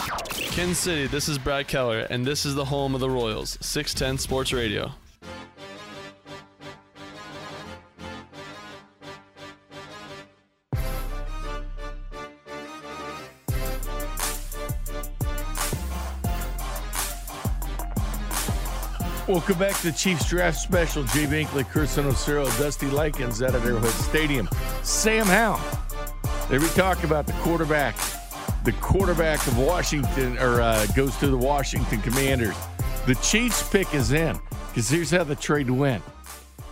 Kansas City, this is Brad Keller, and this is the home of the Royals, 610 Sports Radio. Welcome back to Chiefs Draft Special. Jay Binkley, Kirsten Osiro, Dusty Likens out at Arrowhead Stadium. Sam Howell. There we talk about the quarterback. The quarterback of Washington, or uh, goes to the Washington Commanders. The Chiefs pick is in, because here's how the trade went.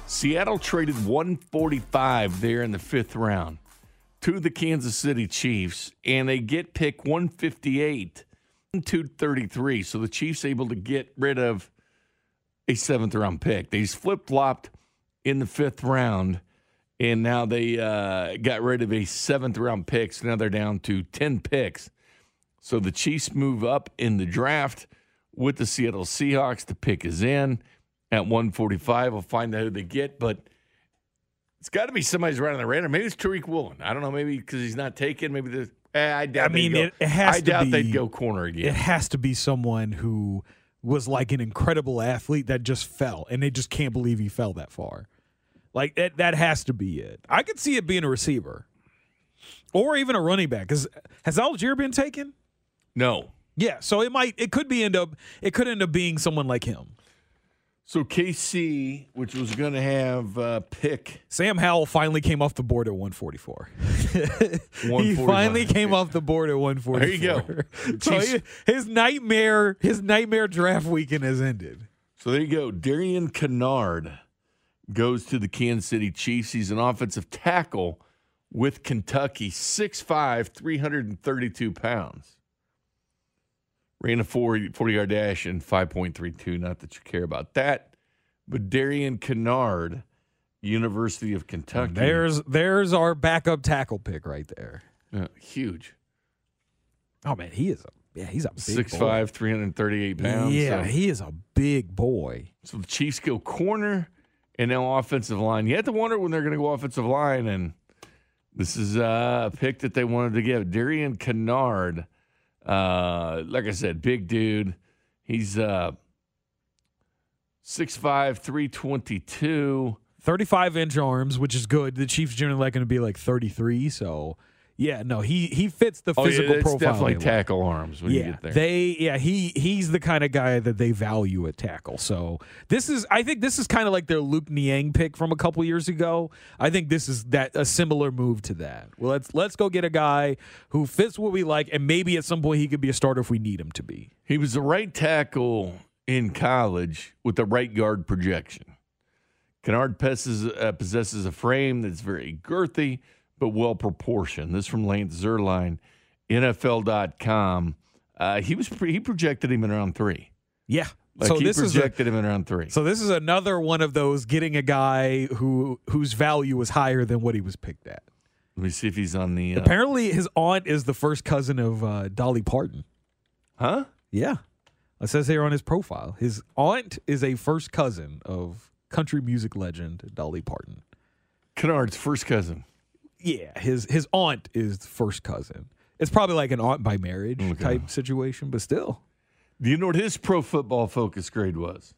Seattle traded 145 there in the fifth round to the Kansas City Chiefs, and they get pick 158 and 233. So the Chiefs able to get rid of a seventh round pick. They flip flopped in the fifth round, and now they uh, got rid of a seventh round pick. So now they're down to 10 picks. So the Chiefs move up in the draft with the Seattle Seahawks. The pick is in at 145. We'll find out who they get, but it's got to be somebody's right on the radar. Maybe it's Tariq Woolen. I don't know. Maybe because he's not taken. Maybe the. Eh, I doubt. I mean, go, it, it has I doubt be, they'd go corner again. It has to be someone who was like an incredible athlete that just fell, and they just can't believe he fell that far. Like that, that has to be it. I could see it being a receiver, or even a running back. Because has Allgeier been taken? no. Yeah, so it might, it could be end up, it could end up being someone like him. So KC, which was going to have uh, pick Sam Howell finally came off the board at 144. he finally came off the board at 144. There you go. so he- his nightmare, his nightmare draft weekend has ended. So there you go. Darian Kinnard goes to the Kansas City Chiefs. He's an offensive tackle with Kentucky, 6'5, 332 pounds. Ran a 40, 40 yard dash in 5.32. Not that you care about that. But Darian Kinnard, University of Kentucky. There's there's our backup tackle pick right there. Uh, huge. Oh man, he is a yeah, he's a big boy. 6'5, 338 pounds. Yeah, So- he is a big boy. So the Chiefs go corner and now offensive line. You have to wonder when they're going to go offensive line, and this is uh, a pick that they wanted to give. Darian Kinnard, uh, like I said, big dude. He's uh, 6'5", 322. 35 inch arms, which is good. The Chiefs generally like going to be like 33, so yeah, no, he he fits the Oh, yeah, physical it's profile. definitely tackle arms when you yeah, get there. they yeah he he's the kind of guy that they value at tackle. So this is I think this is kind of like their Luke Niang pick from a couple years ago. I think this is that a similar move to that. Well, let's let's go get a guy who fits what we like, and maybe at some point he could be a starter if we need him to be. He was the right tackle in college with the right guard projection. Kinnard possesses, uh, possesses a frame that's very girthy but well proportioned. This from Lance Zierlein, NFL.com. Uh, he was he projected him in round three. Yeah. Like so he this is a, projected him in round three. so this is another one of those getting a guy who whose value was higher than what he was picked at. Let me see if he's on the. Uh, Apparently, his aunt is the first cousin of uh, Dolly Parton. huh? Yeah. It says here on his profile. His aunt is a first cousin of country music legend Dolly Parton. Kinnard's first cousin. Yeah, his his aunt is the first cousin. It's probably like an aunt by marriage Okay. type situation, but still. Do you know what his pro football focus grade was?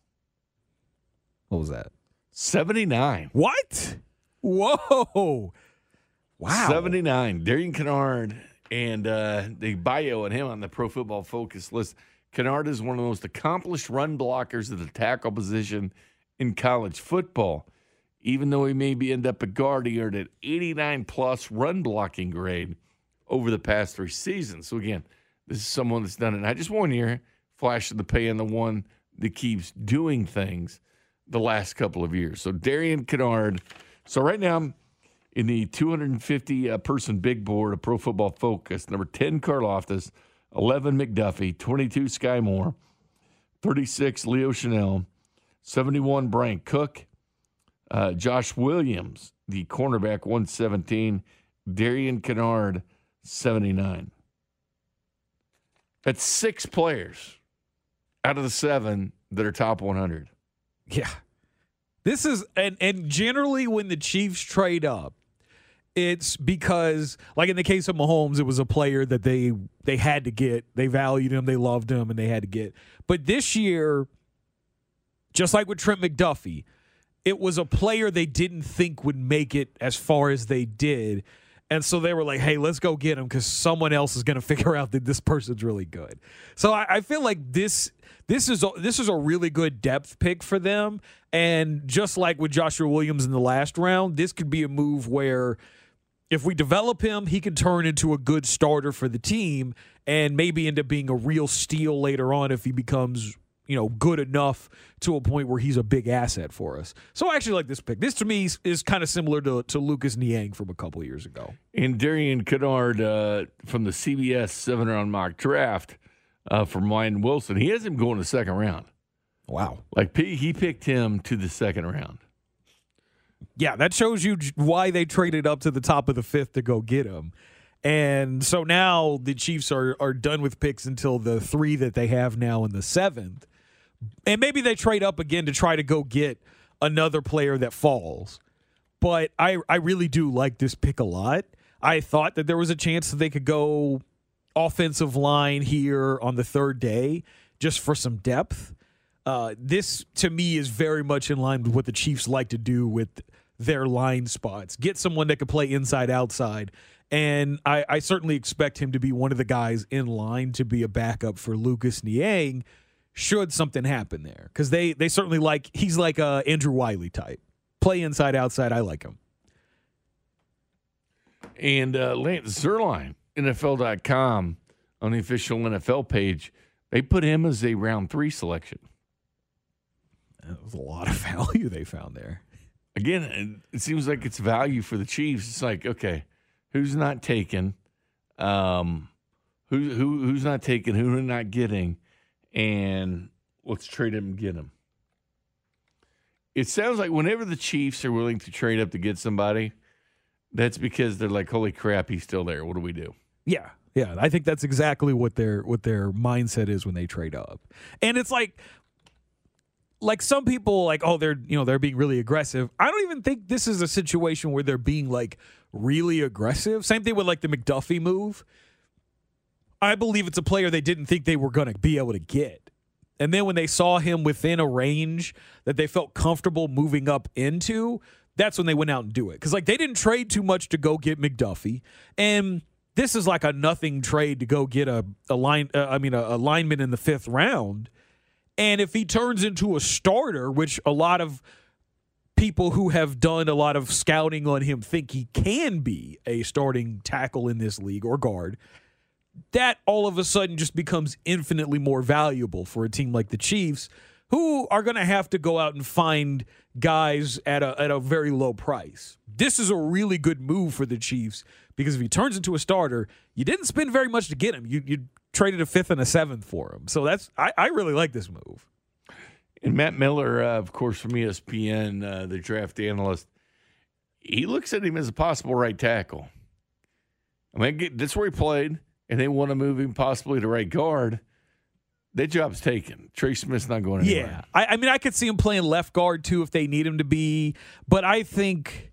What was that? 79. What? Whoa. Wow. 79. Darian Kinnard and uh, the bio on him on the Pro Football Focus list. Kinnard is one of the most accomplished run blockers at the tackle position in college football. Even though he maybe end up a guard, he earned an 89 plus run blocking grade over the past three seasons. So again, this is someone that's done it not just one year, flash of the pan, the one that keeps doing things the last couple of years. So Darian Kinnard. So right now I'm in the 250 uh, person big board of Pro Football Focus. Number 10 Karlaftis, 11 McDuffie, 22 Sky Moore, 36 Leo Chenal, 71 Brian Cook, uh, Josh Williams, the cornerback, 117, Darian Kinnard, 79. That's six players out of the seven that are top 100. Yeah. This is and and generally when the Chiefs trade up, it's because like in the case of Mahomes, it was a player that they they had to get. They valued him, they loved him, and they had to get. But this year, just like with Trent McDuffie, it was a player they didn't think would make it as far as they did. And so they were like, hey, let's go get him because someone else is going to figure out that this person's really good. So I, I, feel like this this is a, this is a really good depth pick for them. And just like with Joshua Williams in the last round, this could be a move where if we develop him, he can turn into a good starter for the team and maybe end up being a real steal later on if he becomes you know, good enough to a point where he's a big asset for us. So I actually like this pick. This to me is, is kind of similar to, to Lucas Niang from a couple years ago. And Darian Kinnard uh, from the CBS seven round mock draft uh, from Ryan Wilson. He has him going the second round. Wow. Like he picked him to the second round. Yeah, that shows you why they traded up to the top of the fifth to go get him. And so now the Chiefs are are done with picks until the three that they have now in the seventh and maybe they trade up again to try to go get another player that falls. But I I really do like this pick a lot. I thought that there was a chance that they could go offensive line here on the third day just for some depth. Uh, this to me is very much in line with what the Chiefs like to do with their line spots. Get someone that can play inside outside. And I, I certainly expect him to be one of the guys in line to be a backup for Lucas Niang should something happen there. Because they they certainly like he's like a Andrew Wiley type. Play inside outside I like him. And uh, Lance Zierlein NFL.com on the official NFL page they put him as a round three selection. That was a lot of value they found there. Again it seems like it's value for the Chiefs. It's like okay who's not taken? Um who who who's not taken? Who are not getting and let's trade him and get him. It sounds like whenever the Chiefs are willing to trade up to get somebody, that's because they're like, "Holy crap, he's still there. What do we do?" Yeah, yeah. I think that's exactly what their what their mindset is when they trade up, and it's like. Like some people, like oh, they're you know they're being really aggressive. I don't even think this is a situation where they're being like really aggressive. Same thing with like the McDuffie move I believe it's a player they didn't think they were going to be able to get. And then when they saw him within a range that they felt comfortable moving up into, that's when they went out and do it. Because like they didn't trade too much to go get McDuffie, and this is like a nothing trade to go get a a line. Uh, I mean, a, a lineman in the fifth round. And if he turns into a starter, which a lot of people who have done a lot of scouting on him think he can be a starting tackle in this league or guard, that all of a sudden just becomes infinitely more valuable for a team like the Chiefs, who are going to have to go out and find guys at a, at a very low price. This is a really good move for the Chiefs because if he turns into a starter, you didn't spend very much to get him. You, you traded a fifth and a seventh for him. So that's I, I really like this move. And Matt Miller, uh, of course, from ESPN, uh, the draft analyst, he looks at him as a possible right tackle. I mean, that's where he played and they want to move him possibly to right guard, that job's taken. Trey Smith's not going anywhere. Yeah, I, I, mean, I could see him playing left guard too if they need him to be, but I think,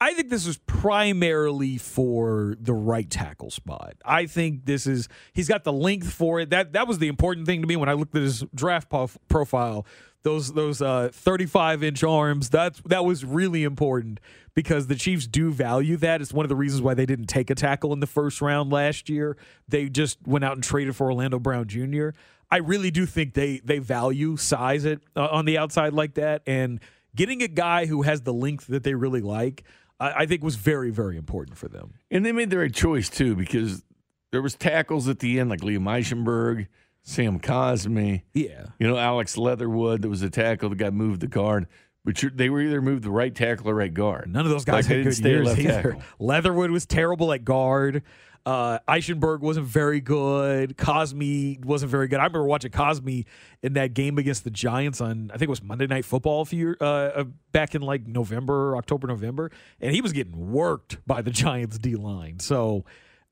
I think this is primarily for the right tackle spot. I think this is he's got the length for it. That that was the important thing to me when I looked at his draft prof- profile. Those those uh, 35 inch arms. That's that was really important because the Chiefs do value that. It's one of the reasons why they didn't take a tackle in the first round last year. They just went out and traded for Orlando Brown Jr. I really do think they they value size it uh, on the outside like that and getting a guy who has the length that they really like. I, I think was very very important for them. And they made the right choice too because there was tackles at the end like Liam Eichenberg, Sam Cosmi, Yeah. you know Alex Leatherwood. That was a tackle that got moved the guard, but they were either moved the right tackle or right guard. None of those guys Like, had good stay years left either. tackle. Leatherwood was terrible at guard. Uh, Eichenberg wasn't very good. Cosmi wasn't very good. I remember watching Cosmi in that game against the Giants on I think it was Monday Night Football a few uh, uh, back in like November, October, November, and he was getting worked by the Giants D line. So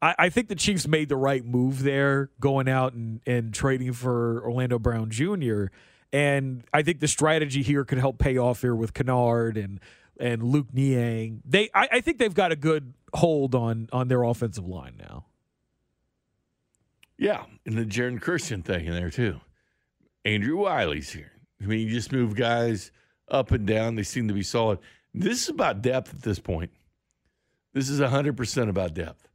I, I think the Chiefs made the right move there, going out and, and trading for Orlando Brown Jr. And I think the strategy here could help pay off here with Kinnard and and Luke Niang. They I, I think they've got a good hold on on their offensive line now. Yeah, and the Geron Christian thing in there too. Andrew Wiley's here. I mean, you just move guys up and down. They seem to be solid. This is about depth at this point. This is 100% about depth.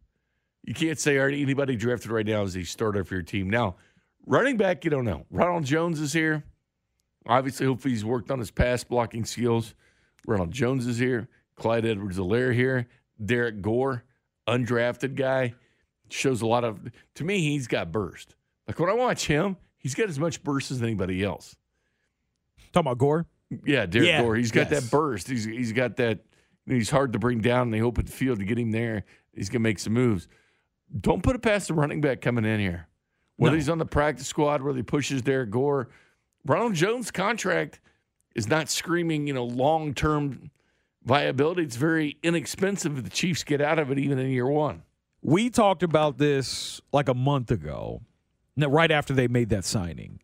You can't say, all right, anybody drafted right now is a starter for your team. Now, running back, you don't know. Ronald Jones is here. Obviously, hopefully he's worked on his pass blocking skills. Ronald Jones is here. Clyde Edwards-Helaire here. Derrick Gore, undrafted guy, shows a lot of. To me, he's got burst. Like when I watch him, he's got as much burst as anybody else. Talking about Gore. Yeah, Derrick Yeah, Gore. He's got yes. that burst. He's he's got that. He's hard to bring down. And they open the field to get him there. He's gonna make some moves. Don't put it past the running back coming in here. Whether No. he's on the practice squad, whether he pushes Derrick Gore, Ronald Jones' contract is not screaming, you know, long term viability. It's very inexpensive if the Chiefs get out of it even in year one. We talked about this like a month ago, right after they made that signing.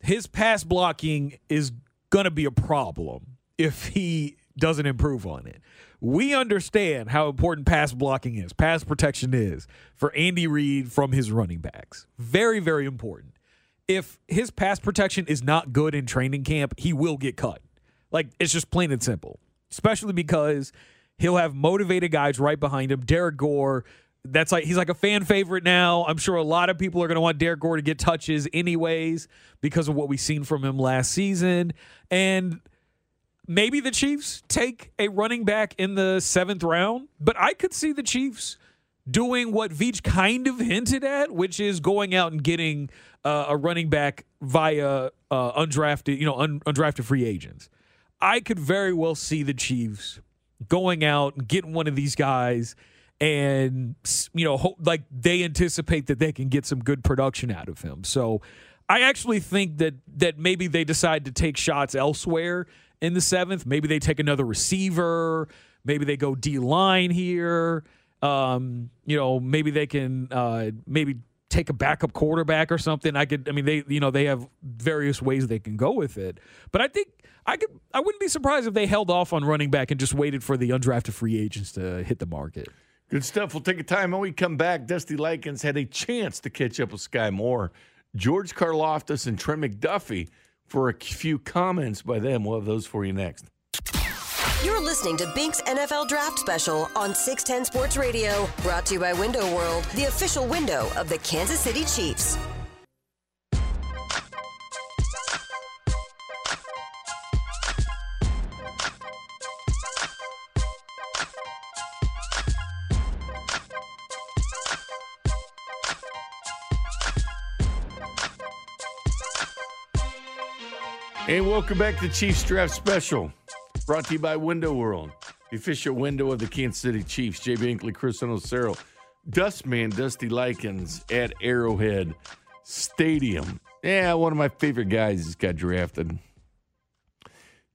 His pass blocking is going to be a problem if he doesn't improve on it. We understand how important pass blocking is, pass protection is for Andy Reid from his running backs. Very, very important. If his pass protection is not good in training camp, he will get cut. Like it's just plain and simple. Especially because he'll have motivated guys right behind him. Derrick Gore, that's like he's like a fan favorite now. I'm sure a lot of people are going to want Derrick Gore to get touches anyways because of what we've seen from him last season. And maybe the Chiefs take a running back in the seventh round, but I could see the Chiefs doing what Veach kind of hinted at, which is going out and getting uh, a running back via uh, undrafted, you know, un- undrafted free agents. I could very well see the Chiefs going out and getting one of these guys and you know hope, like they anticipate that they can get some good production out of him. So I actually think that that maybe they decide to take shots elsewhere in the seventh. Maybe they take another receiver. Maybe they go D line here. Um, you know, maybe they can uh, maybe take a backup quarterback or something. I could. I mean, they you know they have various ways they can go with it. But I think I could. I wouldn't be surprised if they held off on running back and just waited for the undrafted free agents to hit the market. Good stuff. We'll take a time when we come back. Dusty Likens had a chance to catch up with Sky Moore, George Karlaftis, and Trent McDuffie for a few comments by them. We'll have those for you next. You're listening to Bink's NFL Draft Special on 610 Sports Radio, brought to you by Window World, the official window of the Kansas City Chiefs. And welcome back to Chiefs Draft Special, brought to you by Window World, the official window of the Kansas City Chiefs. Jay Binkley, Chris Onocero, Dustman, Dusty Likens at Arrowhead Stadium. Yeah, one of my favorite guys got drafted.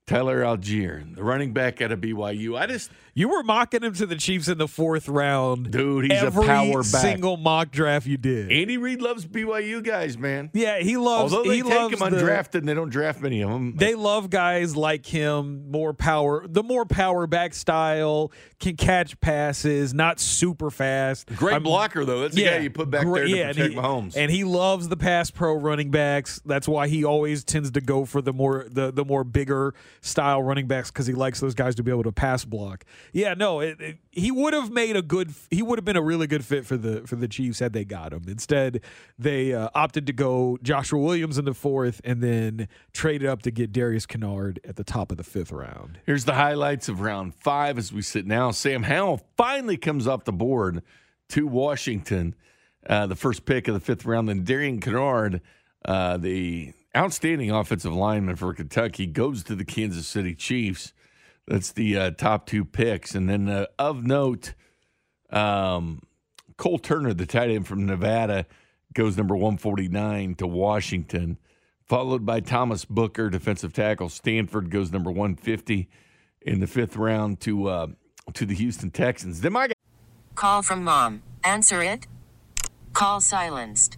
Tyler Allgeier, the running back out of BYU. I just, You were mocking him to the Chiefs in the fourth round. dude, he's Every a power back. single mock draft you did. Andy Reid loves BYU guys, man. yeah, he loves. Although they he take loves him the- undrafted and they don't draft many of them. They love guys like him, more power, the more power back style, can catch passes, not super fast. Great I'm- blocker, though. That's the guy you put back great- there to yeah, and protect he, Mahomes. And he loves the pass pro running backs. That's why he always tends to go for the more the, the more bigger style running backs because he likes those guys to be able to pass block. Yeah, no, it, it- he would have made a good. He would have been a really good fit for the for the Chiefs had they got him. Instead, they uh, opted to go Joshua Williams in the fourth and then traded up to get Darius Kinnard at the top of the fifth round. Here's the highlights of round five as we sit now. Sam Howell finally comes off the board to Washington, uh, the first pick of the fifth round. Then Darian Kinnard, uh, the outstanding offensive lineman for Kentucky, goes to the Kansas City Chiefs. That's the uh, top two picks. And then uh, of note, um, Cole Turner, the tight end from Nevada, goes number 149 to Washington, followed by Thomas Booker, defensive tackle. Stanford goes number 150 in the fifth round to uh, to the Houston Texans. Then my Call from mom. Answer it. Call silenced.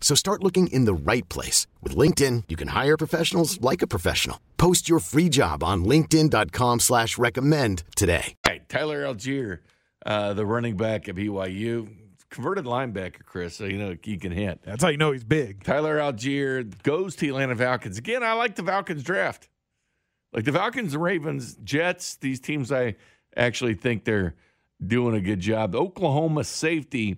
So start looking in the right place. With LinkedIn, you can hire professionals like a professional. Post your free job on linkedin.com slash recommend today. Hey, Tyler Allgeier, uh, the running back at BYU, converted linebacker, Chris, so you know he can hit. That's how you know he's big. Tyler Allgeier goes to Atlanta Falcons. Again, I like the Falcons draft. Like the Falcons, the Ravens, Jets, these teams, I actually think they're doing a good job. The Oklahoma safety,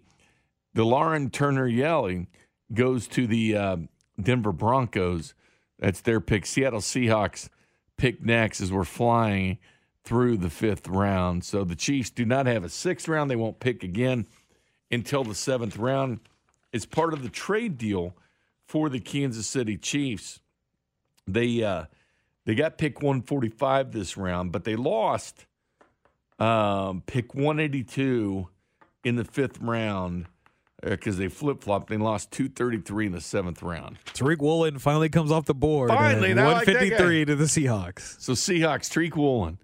the Lauren Turner Yelling, goes to the uh, Denver Broncos. That's their pick. Seattle Seahawks pick next as we're flying through the fifth round. So the Chiefs do not have a sixth round. They won't pick again until the seventh round. It's part of the trade deal for the Kansas City Chiefs. They uh, they got pick 145 this round, but they lost um, pick 182 in the fifth round because they flip flopped. They lost 233 in the seventh round. Tariq Woolen finally comes off the board. Finally, at and I like 153 to the Seahawks. So Seahawks, Tariq Woolen.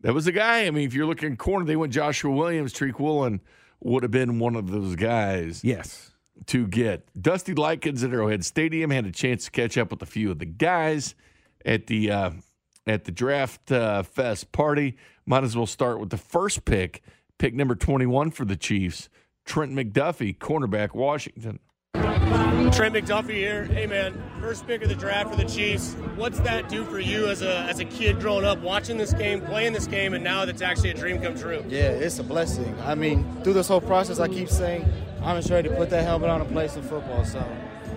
That was a guy. I mean, if you're looking corner, they went Joshua Williams. Tariq Woolen would have been one of those guys Yes. to get. Dusty Likens at Arrowhead Stadium had a chance to catch up with a few of the guys at the uh, at the draft uh, fest party. Might as well start with the first pick, pick number 21 for the Chiefs, Trent McDuffie, cornerback, Washington. Trent McDuffie here. Hey man, first pick of the draft for the Chiefs. What's that do for you as a as a kid growing up, watching this game, playing this game, and now that's actually a dream come true? Yeah, it's a blessing. I mean, through this whole process, I keep saying I'm just ready to put that helmet on and play some football. So,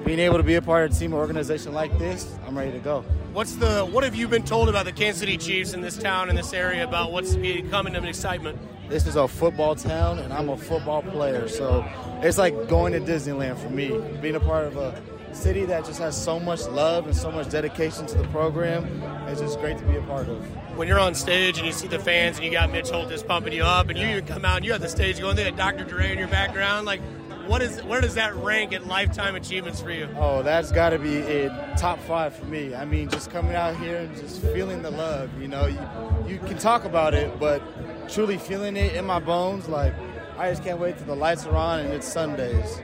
being able to be a part of a team or organization like this, I'm ready to go. What's the what have you been told about the Kansas City Chiefs in this town in this area about what's becoming an excitement? This is a football town, and I'm a football player. So, it's like going to Disneyland for me. Being a part of a city that just has so much love and so much dedication to the program, it's just great to be a part of. When you're on stage and you see the fans and you got Mitch Holthus pumping you up, and you come out and you have the stage going, they got Dr. Dre in your background, like. What is where does that rank in lifetime achievements for you? Oh, that's got to be a top five for me. I mean, just coming out here and just feeling the love. You know, you, you can talk about it, but truly feeling it in my bones, like I just can't wait till the lights are on and it's Sundays.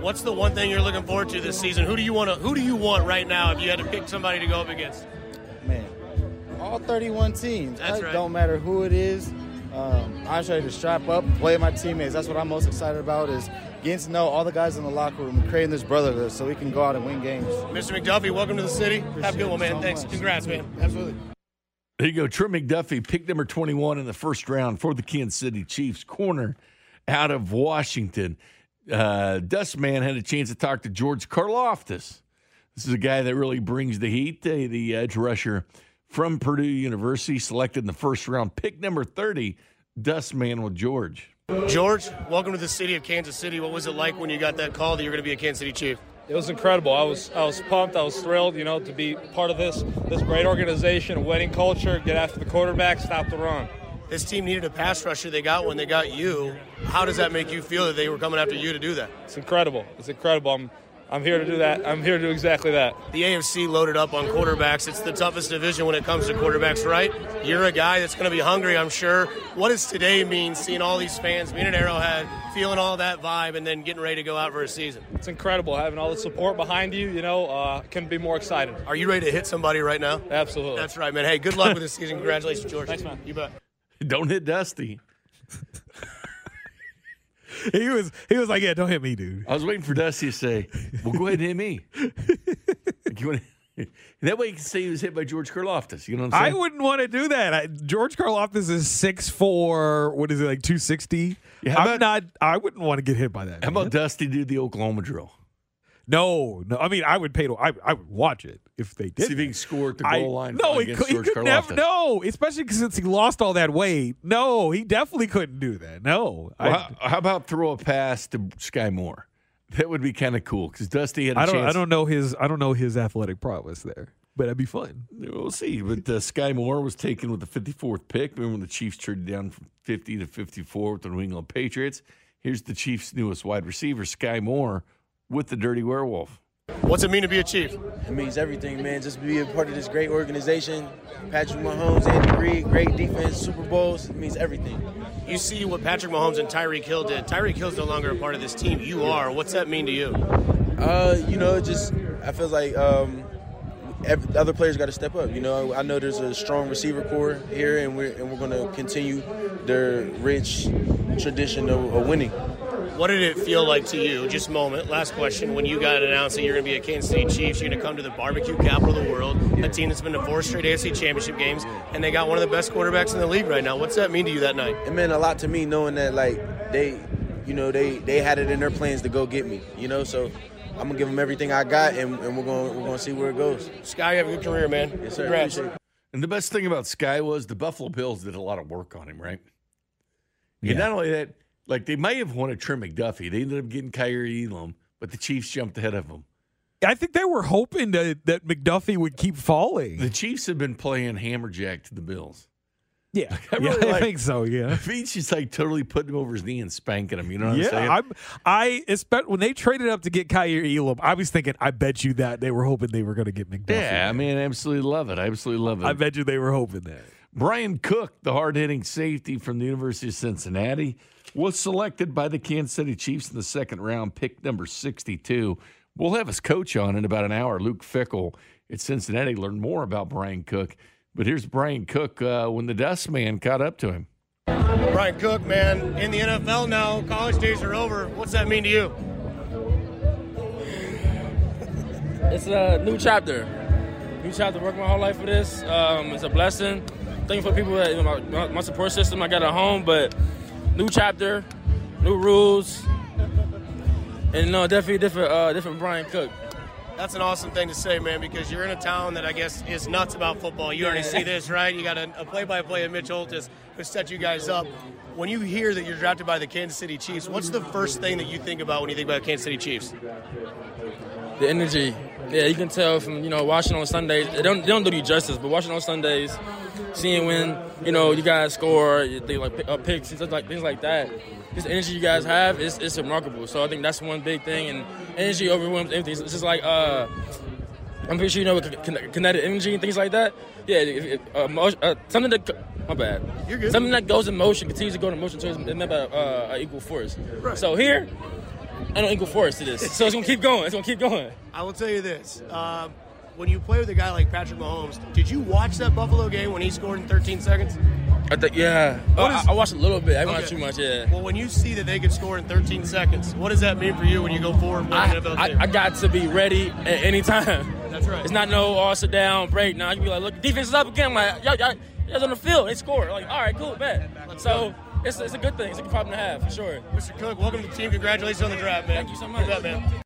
What's the one thing you're looking forward to this season? Who do you want to? Who do you want right now? If you had to pick somebody to go up against, Man, all 31 teams. That's right. don't matter who it is. Um, I'm just ready to strap up, play with my teammates. That's what I'm most excited about is getting to know all the guys in the locker room, and creating this brotherhood so we can go out and win games. Mr. McDuffie, welcome to the city. Have a good one, man. so Thanks. much. Congrats, man. Absolutely. There you go. Trent McDuffie, pick number 21 in the first round for the Kansas City Chiefs, corner out of Washington. Uh, Dustman had a chance to talk to George Karlaftis. This is a guy that really brings the heat, uh, the edge rusher from Purdue University, selected in the first round. Pick number 30, Dustman with George. George, welcome to the city of Kansas City. What was it like when you got that call that you're going to be a Kansas City Chief? It was incredible. I was I was pumped. I was thrilled, you know, to be part of this this great organization, winning culture, get after the quarterback, stop the run. This team needed a pass rusher. They got one. They got you. How does that make you feel that they were coming after you to do that? It's incredible. It's incredible. I'm I'm here to do that. I'm here to do exactly that. The AFC loaded up on quarterbacks. It's the toughest division when it comes to quarterbacks, right? You're a guy that's going to be hungry, I'm sure. What does today mean, seeing all these fans, being at Arrowhead, feeling all that vibe, and then getting ready to go out for a season? It's incredible having all the support behind you. You know, uh, couldn't be more excited. Are you ready to hit somebody right now? Absolutely. That's right, man. Hey, good luck with the season. Congratulations, George. Thanks, man. You bet. Don't hit Dusty. He was he was like, yeah, don't hit me, dude. I was waiting for Dusty to say, well, go ahead and hit me. Like, you wanna- that way you can say he was hit by George Karlaftis. You know what I'm saying? I wouldn't want to do that. I, George Karlaftis is six four. What is it like two sixty? Yeah, I'm about- not. I wouldn't want to get hit by that. How man. about Dusty do the Oklahoma drill? no, no. I mean, I would pay to. I, I would watch it if they did. See if he can score at the I- goal line No, he, could, he could never. No, especially since he lost all that weight. No, he definitely couldn't do that. No, I, how, how about throw a pass to Sky Moore? That would be kind of cool because Dusty had a I don't. chance. I don't know his. I don't know his athletic prowess there, but that'd be fun. We'll see. But uh, Sky Moore was taken with the 54th pick. Remember when the Chiefs traded down from 50 to 54 with the New England Patriots? Here's the Chiefs' newest wide receiver, Sky Moore, with the Dirty Werewolf. What's it mean to be a Chief? It means everything, man. Just be a part of this great organization. Patrick Mahomes, Andy Reid, great defense, Super Bowls. It means everything. You see what Patrick Mahomes and Tyreek Hill did. Tyreek Hill's no longer a part of this team. You are. What's that mean to you? Uh, you know, it just I feel like um, every, the other players got to step up. You know, I know there's a strong receiver core here, and we're and we're going to continue their rich tradition of, of winning. What did it feel like to you? Just a moment. Last question. When you got announced that you're going to be a Kansas City Chiefs, you're going to come to the barbecue capital of the world, a team that's been to four straight AFC championship games, and they got one of the best quarterbacks in the league right now. What's that mean to you that night? It meant a lot to me knowing that like they, you know, they they had it in their plans to go get me. You know, so I'm gonna give them everything I got, and, and we're gonna we're gonna see where it goes. Sky, you have a good career, man. Yes, sir. Congrats. Appreciate it. And the best thing about Sky was the Buffalo Bills did a lot of work on him, right? Yeah. And not only that, like they may have wanted Trent McDuffie. They ended up getting Kaiir Elam, but the Chiefs jumped ahead of them. I think they were hoping that that McDuffie would keep falling. The Chiefs have been playing hammerjack to the Bills. Yeah, I yeah, really I think so. Yeah. Veach is like totally putting him over his knee and spanking him. You know what I'm saying? I'm, I expect when they traded up to get Kaiir Elam, I was thinking, I bet you that they were hoping they were going to get McDuffie. yeah, I mean, I absolutely love it. I absolutely love it. I bet you they were hoping that. Brian Cook, the hard hitting safety from the University of Cincinnati, was selected by the Kansas City Chiefs in the second round, pick number 62. We'll have his coach on in about an hour, Luke Fickell at Cincinnati, learn more about Brian Cook. But here's Brian Cook uh, when the Dust Man caught up to him. Brian Cook, man, in the NFL now. College days are over. What's that mean to you? It's a new chapter. New chapter. Working my whole life for this. Um, it's a blessing. Thank you for people that you know, my, my support system I got at home, but new chapter, new rules, and no, definitely different. Uh, different Brian Cook. That's an awesome thing to say, man, because you're in a town that I guess is nuts about football. You already see this, right? You got a, a play-by-play of Mitch Holthus who set you guys up. when you hear that you're drafted by the Kansas City Chiefs, what's the first thing that you think about when you think about Kansas City Chiefs? The energy. Yeah, you can tell from you know watching on Sundays. They don't they don't do you justice, but watching on Sundays, seeing when you know you guys score, they like pick- uh, picks, things like things like that. This energy you guys have is it's remarkable. So I think that's one big thing, and energy overwhelms everything. It's just like uh, I'm pretty sure you know kinetic energy and things like that. Yeah, if, if, uh, motion, uh, something that my bad. You're good. Something that goes in motion continues to go in motion, so it's meant by uh, an equal force. So here, I don't equal force to this, so it's gonna keep going. It's gonna keep going. I will tell you this. Um, when you play with a guy like Patrick Mahomes, did you watch that Buffalo game when he scored in 13 seconds? I think yeah. What is- I, I watched a little bit. I Okay. watched too much. Yeah. Well, when you see that they could score in 13 seconds, what does that mean for you when you go forward and I, NFL I. I got to be ready at any time. That's right. It's not no all sit down break. Now you can be like, look, defense is up again. I'm like, y'all, y'all, y'all's on the field. They score. Like, all right, cool, bet. So it's, it's a good thing. It's a good problem to have for sure. Mr. Cook, welcome to the team. Congratulations on the draft, man. Thank you so much. You man.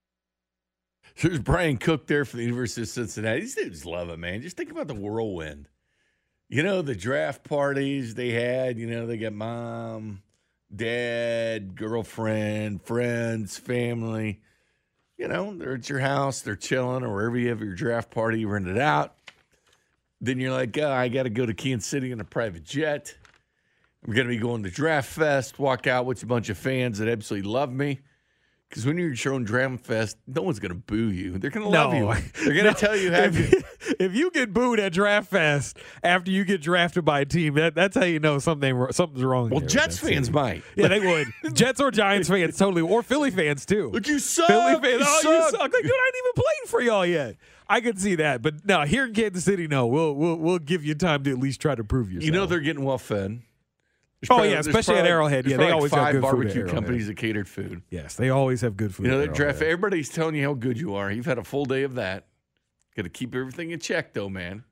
There's Brian Cook there for the University of Cincinnati. These dudes love it, man. Just think about the whirlwind. You know, the draft parties they had, you know, they got mom, dad, girlfriend, friends, family. You know, they're at your house, they're chilling, or wherever you have your draft party, you rent it out. Then you're like, oh, I got to go to Kansas City in a private jet. I'm going to be going to Draft Fest, walk out with a bunch of fans that absolutely love me. Because when you're own Draft Fest, no one's going to boo you. They're going to love you. They're going to No. tell you how if, you. if you get booed at Draft Fest after you get drafted by a team, that, that's how you know something something's wrong. Well, Jets fans team. might. Yeah, they would. Jets or Giants fans, totally, or Philly fans too. Look, you suck. Philly fans, You oh, you suck. suck. Like, dude, I ain't even played for y'all yet. I could see that, but no, here in Kansas City, no, we'll we'll we'll give you time to at least try to prove yourself. You know they're getting well fed. Oh, probably- yeah, especially at Arrowhead. Yeah, they probably always have five good food at barbecue companies that catered food. yes, they always have good food. You know, at that draft. Everybody's telling you how good you are. You've had a full day of that. Got to keep everything in check, though, man.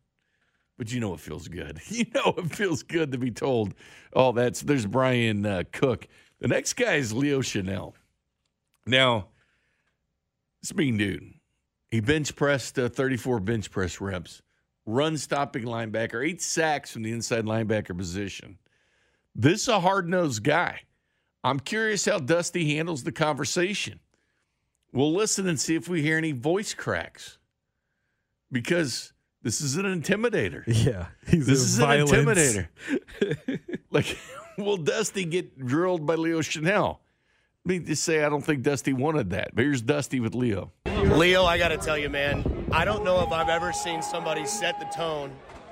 But you know it feels good. You know it feels good to be told. Oh, that's there's Brian uh, Cook. The next guy is Leo Chenal. Now, this mean dude. He bench pressed uh, 34 bench press reps, run stopping linebacker, eight sacks from the inside linebacker position. This is a hard nosed guy. I'm curious how Dusty handles the conversation. We'll listen and see if we hear any voice cracks because this is an intimidator. Yeah, he's This a is violence. an intimidator. like, will Dusty get drilled by Leo Chenal? Let me just say, I don't think Dusty wanted that. But here's Dusty with Leo. Leo, I got to tell you, man, I don't know if I've ever seen somebody set the tone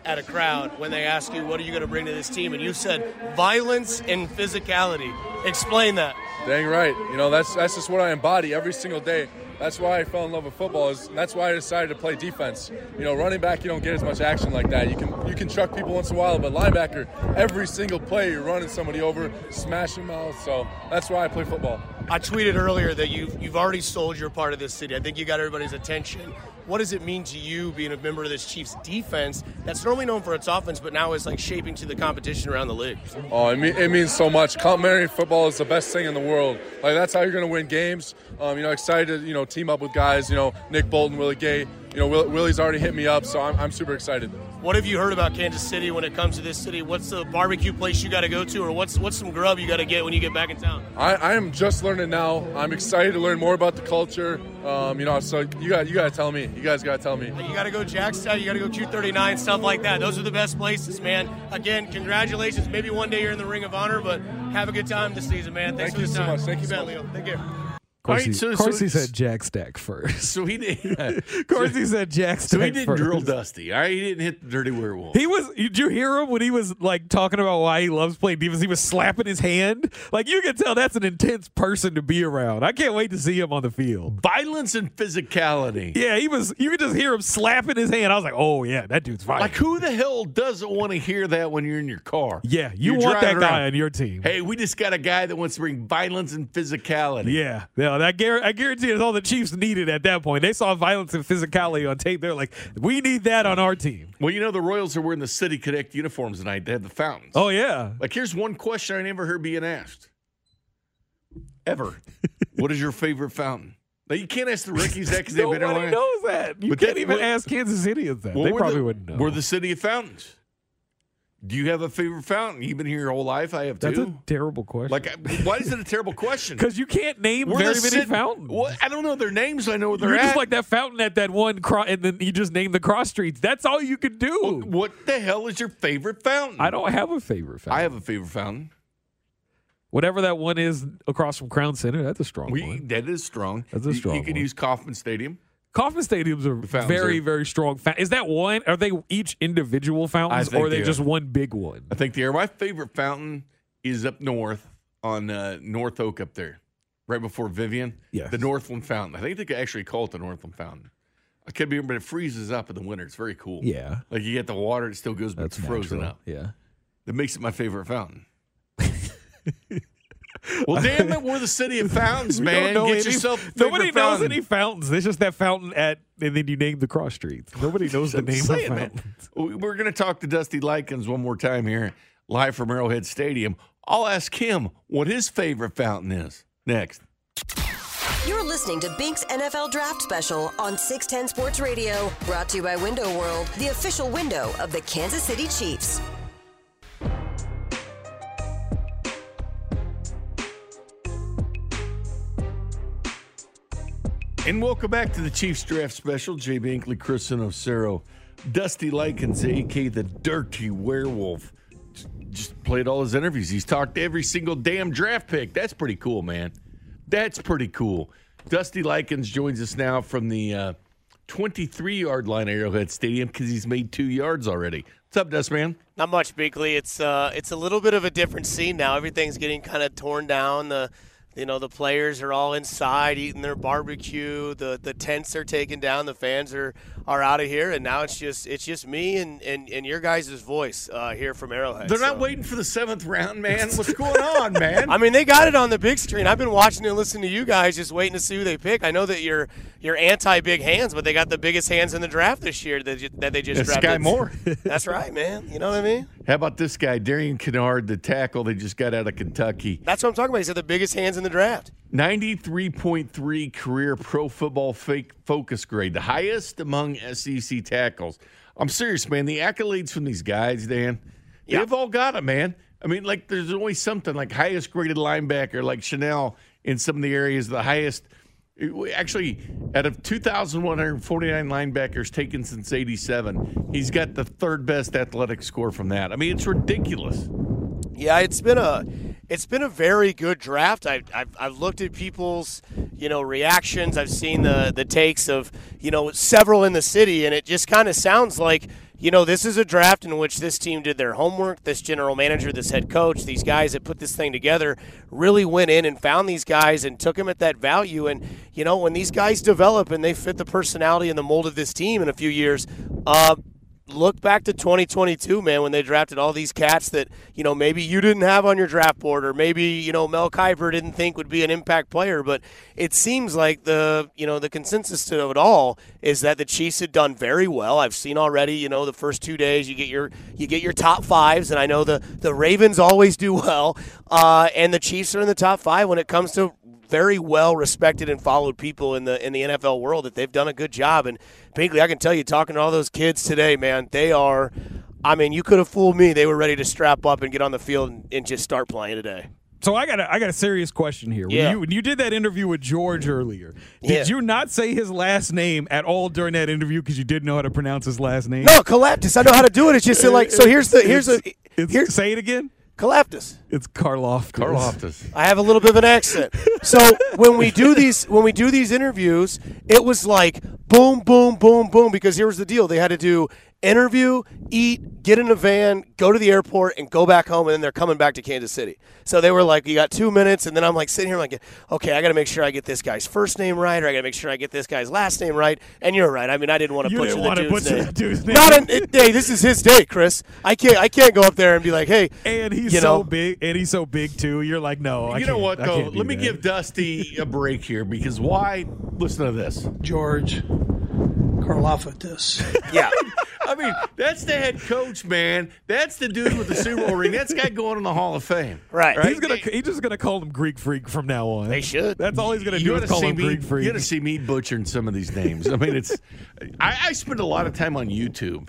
at a crowd when they ask you, what are you going to bring to this team? And you said violence and physicality. Explain that. Dang right. You know, that's that's just what I embody every single day. That's why I fell in love with football. Is that's why I decided to play defense. You know, running back you don't get as much action like that. You can you can truck people once in a while, but linebacker, every single play you're running somebody over, smashing them out. So that's why I play football. I tweeted earlier that you've, you've already sold your part of this city. I think you got everybody's attention. What does it mean to you being a member of this Chiefs defense that's normally known for its offense, but now is like shaping to the competition around the league? Oh, it, mean, it means so much. Complimentary football is the best thing in the world. Like that's how you're going to win games. Um, you know, excited. to, You know, team up with guys. You know, Nick Bolton, Willie Gay. You know, Will, Willie's already hit me up, so I'm, I'm super excited. What have you heard about Kansas City when it comes to this city? What's the barbecue place you got to go to, or what's what's some grub you got to get when you get back in town? I, I am just learning now. I'm excited to learn more about the culture. Um, you know, so you got you got to tell me. You guys got to tell me. You got to go Jack Stack, you got to go Q39, stuff like that. Those are the best places, man. Again, congratulations. Maybe one day you're in the Ring of Honor, but have a good time this season, man. Thanks Thank for you the so much. Thank you so bet, much. Leo. Take care. Of course, right, he, so- of course so- he said Jack Stack first. So he did. of course he said Jack Stack So he didn't first. drill Dusty. All right, he didn't hit the dirty werewolf. He was. Did you hear him when he was like talking about why he loves playing defense? He was slapping his hand. Like you can tell that's an intense person to be around. I can't wait to see him on the field. Violence and physicality. Yeah, he was. You could just hear him slapping his hand. I was like, oh yeah, that dude's fine. Like who the hell doesn't want to hear that when you're in your car? yeah, you You're want that driving guy around. on your team. Hey, we just got a guy that wants to bring violence and physicality. Yeah, yeah. That guar- I guarantee it's all the Chiefs needed at that point. They saw violence and physicality on tape. They're like, we need that on our team. Well, you know the Royals are wearing the City Connect uniforms tonight. They have the fountains. Oh yeah. Like here's one question I never heard being asked. Ever. what is your favorite fountain? Now you can't ask the rookies that because they've been Nobody around. knows that. You But can't that- even well- ask Kansas City of that. Well, they probably the, wouldn't know. We're the city of fountains. Do you have a favorite fountain? You've been here your whole life. I have That's too. a terrible question. like, why is it a terrible question? Because you can't name We're very many sit- fountains. Well, I don't know their names. I know where they're You're at. just like that fountain at that one, cro- and then you just name the cross streets. That's all you could do. what the hell is your favorite fountain? I don't have a favorite fountain. I have a favorite fountain. Whatever that one is across from Crown Center, that's a strong We, one. that is strong. That's a You- strong You, could one. use Kauffman Stadium. Kauffman stadiums are very, are- very strong. Fa- is that one? Are they each individual fountains, or are they they just are. one big one? I think the air. My favorite fountain is up north on uh, North Oak up there, right before Vivian. Yes. The Northland Fountain. I think they could actually call it the Northland Fountain. I could be, but it freezes up in the winter. It's very cool. Yeah, Like you get the water, it still goes, but that's it's frozen natural. up. Yeah. That makes it my favorite fountain. well, damn it, we're the city of fountains, man. Get any- yourself Nobody knows fountain. any fountains. It's just that fountain at, and then you name the cross streets. Nobody knows the name saying, of man. fountains. We- We're going to talk to Dusty Likens one more time here, live from Arrowhead Stadium. I'll ask him what his favorite fountain is next. You're listening to Bink's NFL Draft Special on 610 Sports Radio, brought to you by Window World, the official window of the Kansas City Chiefs. And welcome back to the Chiefs Draft Special. Jay Binkley, Chris and Dusty Likens, a.k.a. the Dirty Werewolf. Just played all his interviews. He's talked to every single damn draft pick. That's pretty cool, man. That's pretty cool. Dusty Likens joins us now from the uh, 23 yard line Arrowhead Stadium because he's made two yards already. What's up, Dust Man? Not much, Binkley. It's uh, it's a little bit of a different scene now. Everything's getting kind of torn down. The you know the players are all inside eating their barbecue. The the tents are taken down. The fans are, are out of here, and now it's just it's just me and and, and your guys' voice uh, here from Arrowhead. They're not waiting for the seventh round, man. What's going on, man? I mean, they got it on the big screen. I've been watching and listening to you guys, just waiting to see who they pick. I know that you're you're anti big hands, but they got the biggest hands in the draft this year that, ju- that they just. Sky Moore. That's right, man. You know what I mean? How about this guy, Darian Kinnard, the tackle they just got out of Kentucky? That's what I'm talking about. He said the biggest hands in the draft. 93.3 career pro football fake focus grade, the highest among SEC tackles. I'm serious, man. The accolades from these guys, Dan, they've all got it, man. I mean, like, there's always something like highest graded linebacker, like Chenal in some of the areas, the highest. Actually, out of 2,149 linebackers taken since 87, he's got the third best athletic score from that. I mean, it's ridiculous. Yeah, it's been a it's been a very good draft. I've, I've, I've looked at people's you know reactions. I've seen the the takes of you know several in the city, and it just kind of sounds like you know this is a draft in which this team did their homework. This general manager, this head coach, these guys that put this thing together really went in and found these guys and took them at that value. And you know when these guys develop and they fit the personality and the mold of this team in a few years. Uh, look back to 2022, man, when they drafted all these cats that, you know, maybe you didn't have on your draft board or maybe, you know, Mel Kiper didn't think would be an impact player. But it seems like the, you know, the consensus of it all is that the Chiefs had done very well. I've seen already, you know, the first two days you get your you get your top fives, and I know the, the Ravens always do well. Uh, and the Chiefs are in the top five when it comes to very well respected and followed people in the in the NFL world that they've done a good job. And Binkley, I can tell you, talking to all those kids today, man, they are. I mean, you could have fooled me. They were ready to strap up and get on the field and, and just start playing today. So I got a, I got a serious question here. When Yeah. you when you did that interview with George earlier, did Yeah. you not say his last name at all during that interview because you didn't know how to pronounce his last name? No, Colaptus. I know how to do it. It's just like so. Here's the here's a It's- here's say it again. Colaptus. It's Karlaftis. Karlaftis. I have a little bit of an accent. So when we do these when we do these interviews, it was like boom, boom, boom, boom. Because here was the deal: they had to do interview, eat, get in a van, go to the airport, and go back home, and then they're coming back to Kansas City. So they were like, "You got two minutes," and then I'm like sitting here like, "Okay, I got to make sure I get this guy's first name right, or I got to make sure I get this guy's last name right." And you're right. I mean, I didn't want to You butcher didn't the wanna dude's name. that dude's name. Not an, it, hey, this is his day, Chris. I can't I can't go up there and be like, "Hey," And he's you so know, big, and he's so big too. You're like, no, I you know can't- what I though? Let me that. give Dusty a break here because why? Listen to this. George Karlaftis. yeah. I mean, that's the head coach, man. That's the dude with the Super Bowl ring. That's the guy going in the Hall of Fame. Right. He's gonna he's just gonna call him Greek Freak from now on. They should. That's all he's gonna You do gotta is call see him me. Greek Freak. You got to see me butchering some of these names. I mean, it's. I, I spend a lot of time on YouTube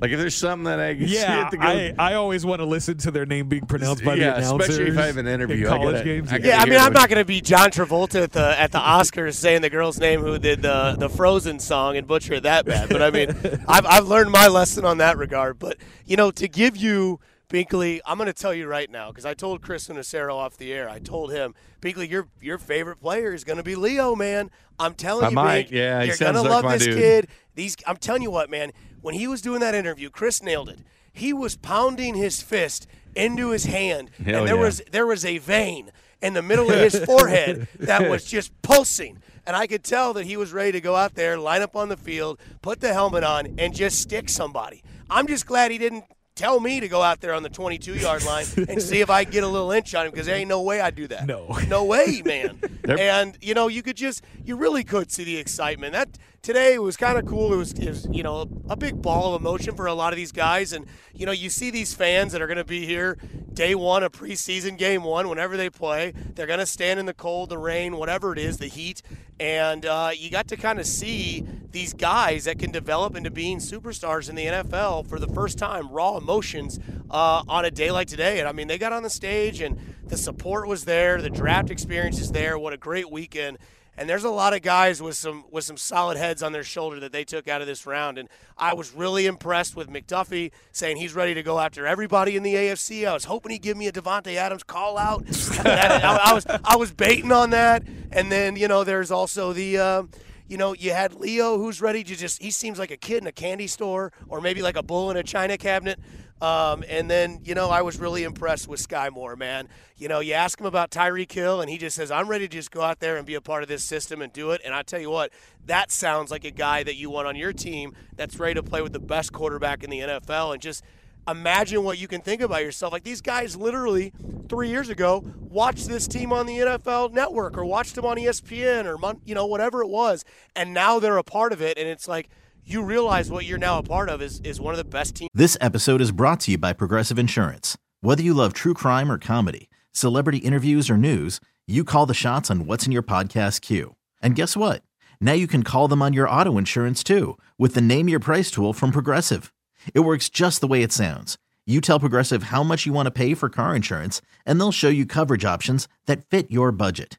Like if there's something that I can Yeah, see to go. I, I always want to listen to their name being pronounced by Yeah, the announcers. especially if I have an interview, in I college gotta- games. I Yeah, I mean, I'm not going to be John Travolta at the at the Oscars saying the girl's name who did the the Frozen song and butcher it that bad. But I mean, I've I've learned my lesson on that regard. But you know, to give you Binkley, I'm going to tell you right now because I told Chris Nacero off the air. I told him, Binkley, your your favorite player is going to be Leo, man. I'm telling I you, might. Bink, Yeah, you're gonna love this dude. kid. These, I'm telling you what, man. When he was doing that interview, Chris nailed it. He was pounding his fist into his hand, Hell and there yeah. was there was a vein in the middle of his forehead that was just pulsing. And I could tell that he was ready to go out there, line up on the field, put the helmet on, and just stick somebody. I'm just glad he didn't tell me to go out there on the 22 yard line and see if I get a little inch on him because there ain't no way I'd do that. No. No way, man. and, you know, you could just, you really could see the excitement. That today it was kind of cool. It was, it was, you know, a big ball of emotion for a lot of these guys. And, you know, you see these fans that are going to be here day one of preseason game one, whenever they play. They're going to stand in the cold, the rain, whatever it is, the heat. And uh, you got to kind of see these guys that can develop into being superstars in the NFL for the first time, raw emotions uh, on a day like today. And I mean, they got on the stage and the support was there, the draft experience is there. What a great weekend. And there's a lot of guys with some with some solid heads on their shoulder that they took out of this round. And I was really impressed with McDuffie saying he's ready to go after everybody in the AFC. I was hoping he'd give me a Davante Adams call out. That- I, I was I was baiting on that. And then you know there's also the. Uh, you know, you had Leo who's ready to just, he seems like a kid in a candy store or maybe like a bull in a china cabinet. Um, and then, you know, I was really impressed with Sky Moore, man. You know, you ask him about Tyreek Hill, and he just says, I'm ready to just go out there and be a part of this system and do it. And I tell you what, that sounds like a guy that you want on your team that's ready to play with the best quarterback in the NFL and just imagine what you can think about yourself. Like these guys literally three years ago watched this team on the NFL network or watched them on ESPN or, you know, whatever it was. And now they're a part of it. And it's like, you realize what you're now a part of is, is one of the best teams. This episode is brought to you by Progressive Insurance. Whether you love true crime or comedy, celebrity interviews or news, you call the shots on what's in your podcast queue. And guess what? Now you can call them on your auto insurance too with the Name Your Price tool from Progressive. It works just the way it sounds. You tell Progressive how much you want to pay for car insurance, and they'll show you coverage options that fit your budget.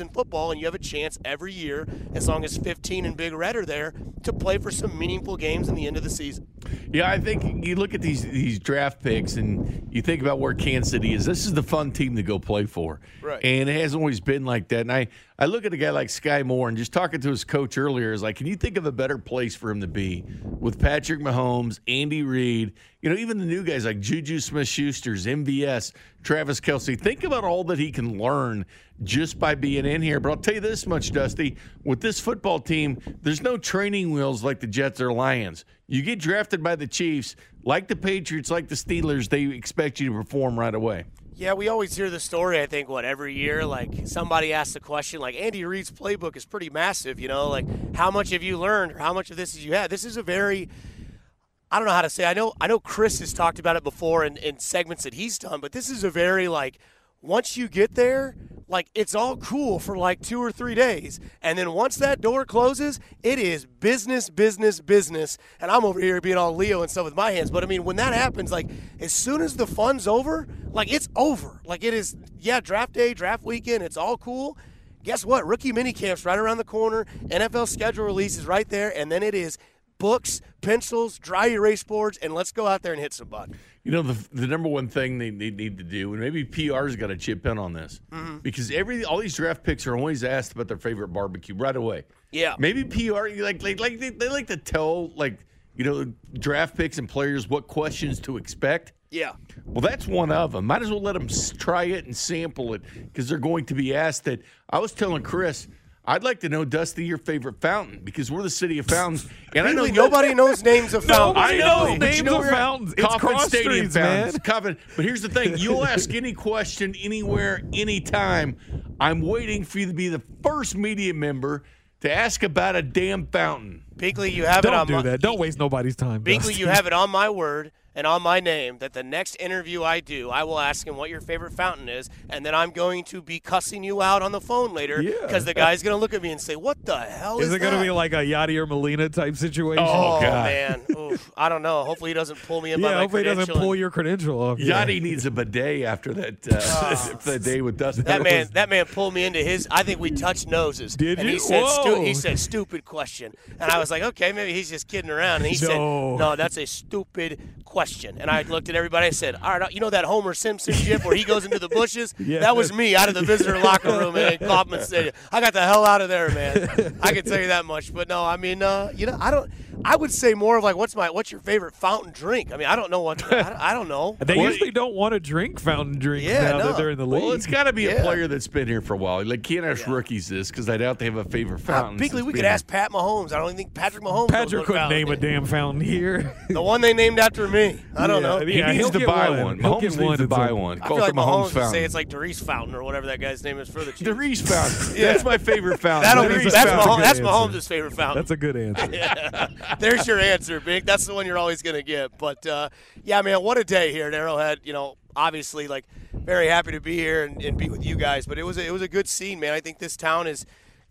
In football, and you have a chance every year, as long as 15 and Big Red are there, to play for some meaningful games in the end of the season. Yeah, I think you look at these these draft picks and you think about where Kansas City is. This is the fun team to go play for, Right. And it hasn't always been like that. And I I look at a guy like Sky Moore and just talking to his coach earlier is like, can you think of a better place for him to be with Patrick Mahomes, Andy Reid, you know, even the new guys like Juju Smith-Schuster's, MVS, Travis Kelce. Think about all that he can learn just by being in here. But I'll tell you this much, Dusty, with this football team, there's no training wheels like the Jets or Lions. You get drafted by the Chiefs, like the Patriots, like the Steelers, they expect you to perform right away. Yeah, we always hear the story, I think, what, every year? Like, somebody asks the question, like, Andy Reid's playbook is pretty massive, you know? Like, how much have you learned or how much of this have you had? This is a very, I don't know how to say. I know, I know Chris has talked about it before in, in segments that he's done, but this is a very, like, once you get there, like it's all cool for like two or three days. And then once that door closes, it is business, business, business. And I'm over here being all Leo and stuff with my hands. But I mean, when that happens, like as soon as the fun's over, like it's over. Like it is, yeah, draft day, draft weekend, it's all cool. Guess what? Rookie mini camps right around the corner. NFL schedule release is right there. And then it is books, pencils, dry erase boards, and let's go out there and hit some butt. You know, the, the number one thing they, they need to do, and maybe PR's got to chip in on this, Mhm. because every all these draft picks are always asked about their favorite barbecue right away. Yeah. Maybe PR like like like they, they like to tell like you know draft picks and players what questions to expect. Yeah. Well, that's one of them. Might as well let them try it and sample it because they're going to be asked that. I was telling Chris, I'd like to know, Dusty, your favorite fountain because we're the city of fountains. And I know nobody knows names of fountains. I know names you know of fountains. It's Coffin cross Stadium streets, fountains. man. Coffin. But here's the thing: you'll ask any question, anywhere, anytime. I'm waiting for you to be the first media member to ask about a damn fountain. Binkley, you have it Don't on do my, that. Don't waste nobody's time. Binkley, Dusty. you have it on my word and on my name that the next interview I do, I will ask him what your favorite fountain is, and then I'm going to be cussing you out on the phone later because the guy's going to look at me and say, "What the hell is, Is it going to be like a Yadi or Molina type situation? Oh, man, Oof. I don't know. Hopefully he doesn't pull me in by Yeah, my hopefully he doesn't pull your credential off. Yadi needs a bidet after that uh, that day with Dustin. That man, that man pulled me into his. I think we touched noses. Did and you? He said, stu- Whoa. he said, stupid question, and I was like, okay, maybe he's just kidding around. And he No. said, no, that's a stupid question. And I looked at everybody. I said, all right, you know that Homer Simpson gif where he goes into the bushes? Yeah. That was me out of the visitor locker room in Kauffman Stadium. I got the hell out of there, man. I can tell you that much. But no, I mean, uh, you know, I don't. I would say more of like, what's my, what's your favorite fountain drink? I mean, I don't know what. I, don't, I don't know. They usually don't want to drink fountain drinks Yeah, now no. that they're in the league. Well, it's got to be a player that's been here for a while. Like can't ask rookies this because I doubt they have a favorite Uh, fountain. Binkley, since we could here. ask Pat Mahomes. I don't even think Patrick Mahomes. Patrick couldn't name a damn fountain here. The one they named after me. I don't Yeah, know. yeah, He needs he'll to get buy one. one. He'll Mahomes get needs one to at buy some- one. I Call feel it like the Mahomes Mahomes would say fountain. it's like Doris Fountain or whatever that guy's name is for the Chiefs. The Reese fountain. Yeah. That's my favorite fountain. That'll The be Reese that's, fountain. Mahomes, that's Good answer. Mahomes' favorite fountain. That's a good answer. There's your answer, Big. That's the one you're always going to get. But uh, yeah, man, what a day here at Arrowhead. You know, obviously, like very happy to be here and, and be with you guys. But it was a, it was a good scene, man. I think this town is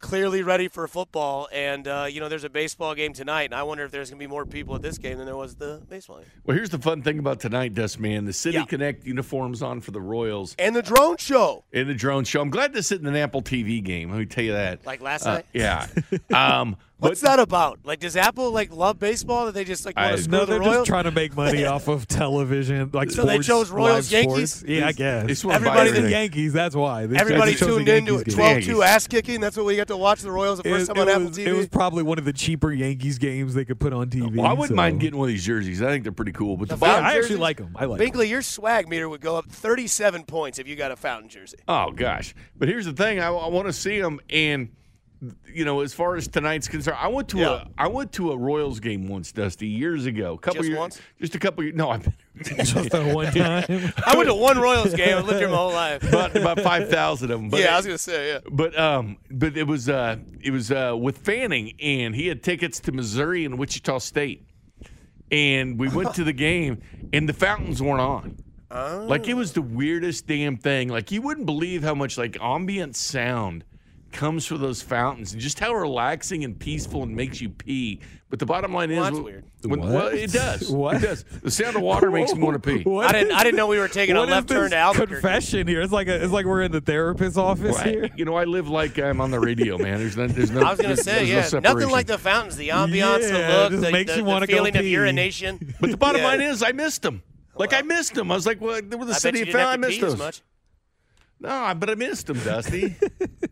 clearly ready for football, and uh, you know, there's a baseball game tonight, and I wonder if there's going to be more people at this game than there was the baseball game. Well, here's the fun thing about tonight, Dust Man. The City Yeah. Connect uniforms on for the Royals And the drone show. in the drone show. I'm glad to sit in an Apple TV game. Let me tell you that. Like last Uh, night? Yeah. Um, What's that about? Like, does Apple like love baseball? That they just like want to screw No, the they're Royals? just trying to make money off of television, like So they chose Royals, Yankees? sports. Yeah, I guess. They just wanna buy Everybody the. Yankees. That's why. They Everybody tuned into it. game. 12 2 ass kicking. That's what we got to watch the Royals the It, first time it on Apple was, TV. it was probably one of the cheaper Yankees games they could put on TV. Well, I wouldn't so- mind getting one of these jerseys. I think they're pretty cool. But the, The bottom fountain I actually jerseys? like them. I like. Binkley, your swag meter would go up 37 points if you got a fountain jersey. Oh gosh! But here's the thing: I, I want to see them, and you know, as far as tonight's concerned, I went to Yeah. a I went to a Royals game once, Dusty, years ago. A couple Just years, once? just a couple. Years, no, I've been Just that one time. I went to one Royals game. I lived here my whole life. about about five thousand of them. But yeah, I was gonna say yeah. But um, but it was uh, it was uh, with Fanning, and he had tickets to Missouri and Wichita State, and we went to the game, and the fountains weren't on. Like it was the weirdest damn thing. Like you wouldn't believe how much like ambient sound comes from those fountains, and just how relaxing and peaceful and makes you pee. But the bottom line Well, is, that's when- weird. when- What? well, it does. What? It does. The sound of water makes me want to pee. What I didn't. I didn't know we were taking a left turn this to Albuquerque. Confession here. It's like a, it's like we're in the therapist's office Right. here. You know, I live like I'm on the radio, man. There's no, there's no. I was gonna say there's no yeah, nothing like the fountains, the ambiance, Yeah, the look, just the, makes the, you the wanna go feeling of pee. urination. But the bottom Yeah. line is, I missed them. Like I missed them. I was like, well, they were the I city you of didn't. I missed pee as those. Much. No, but I missed them, Dusty.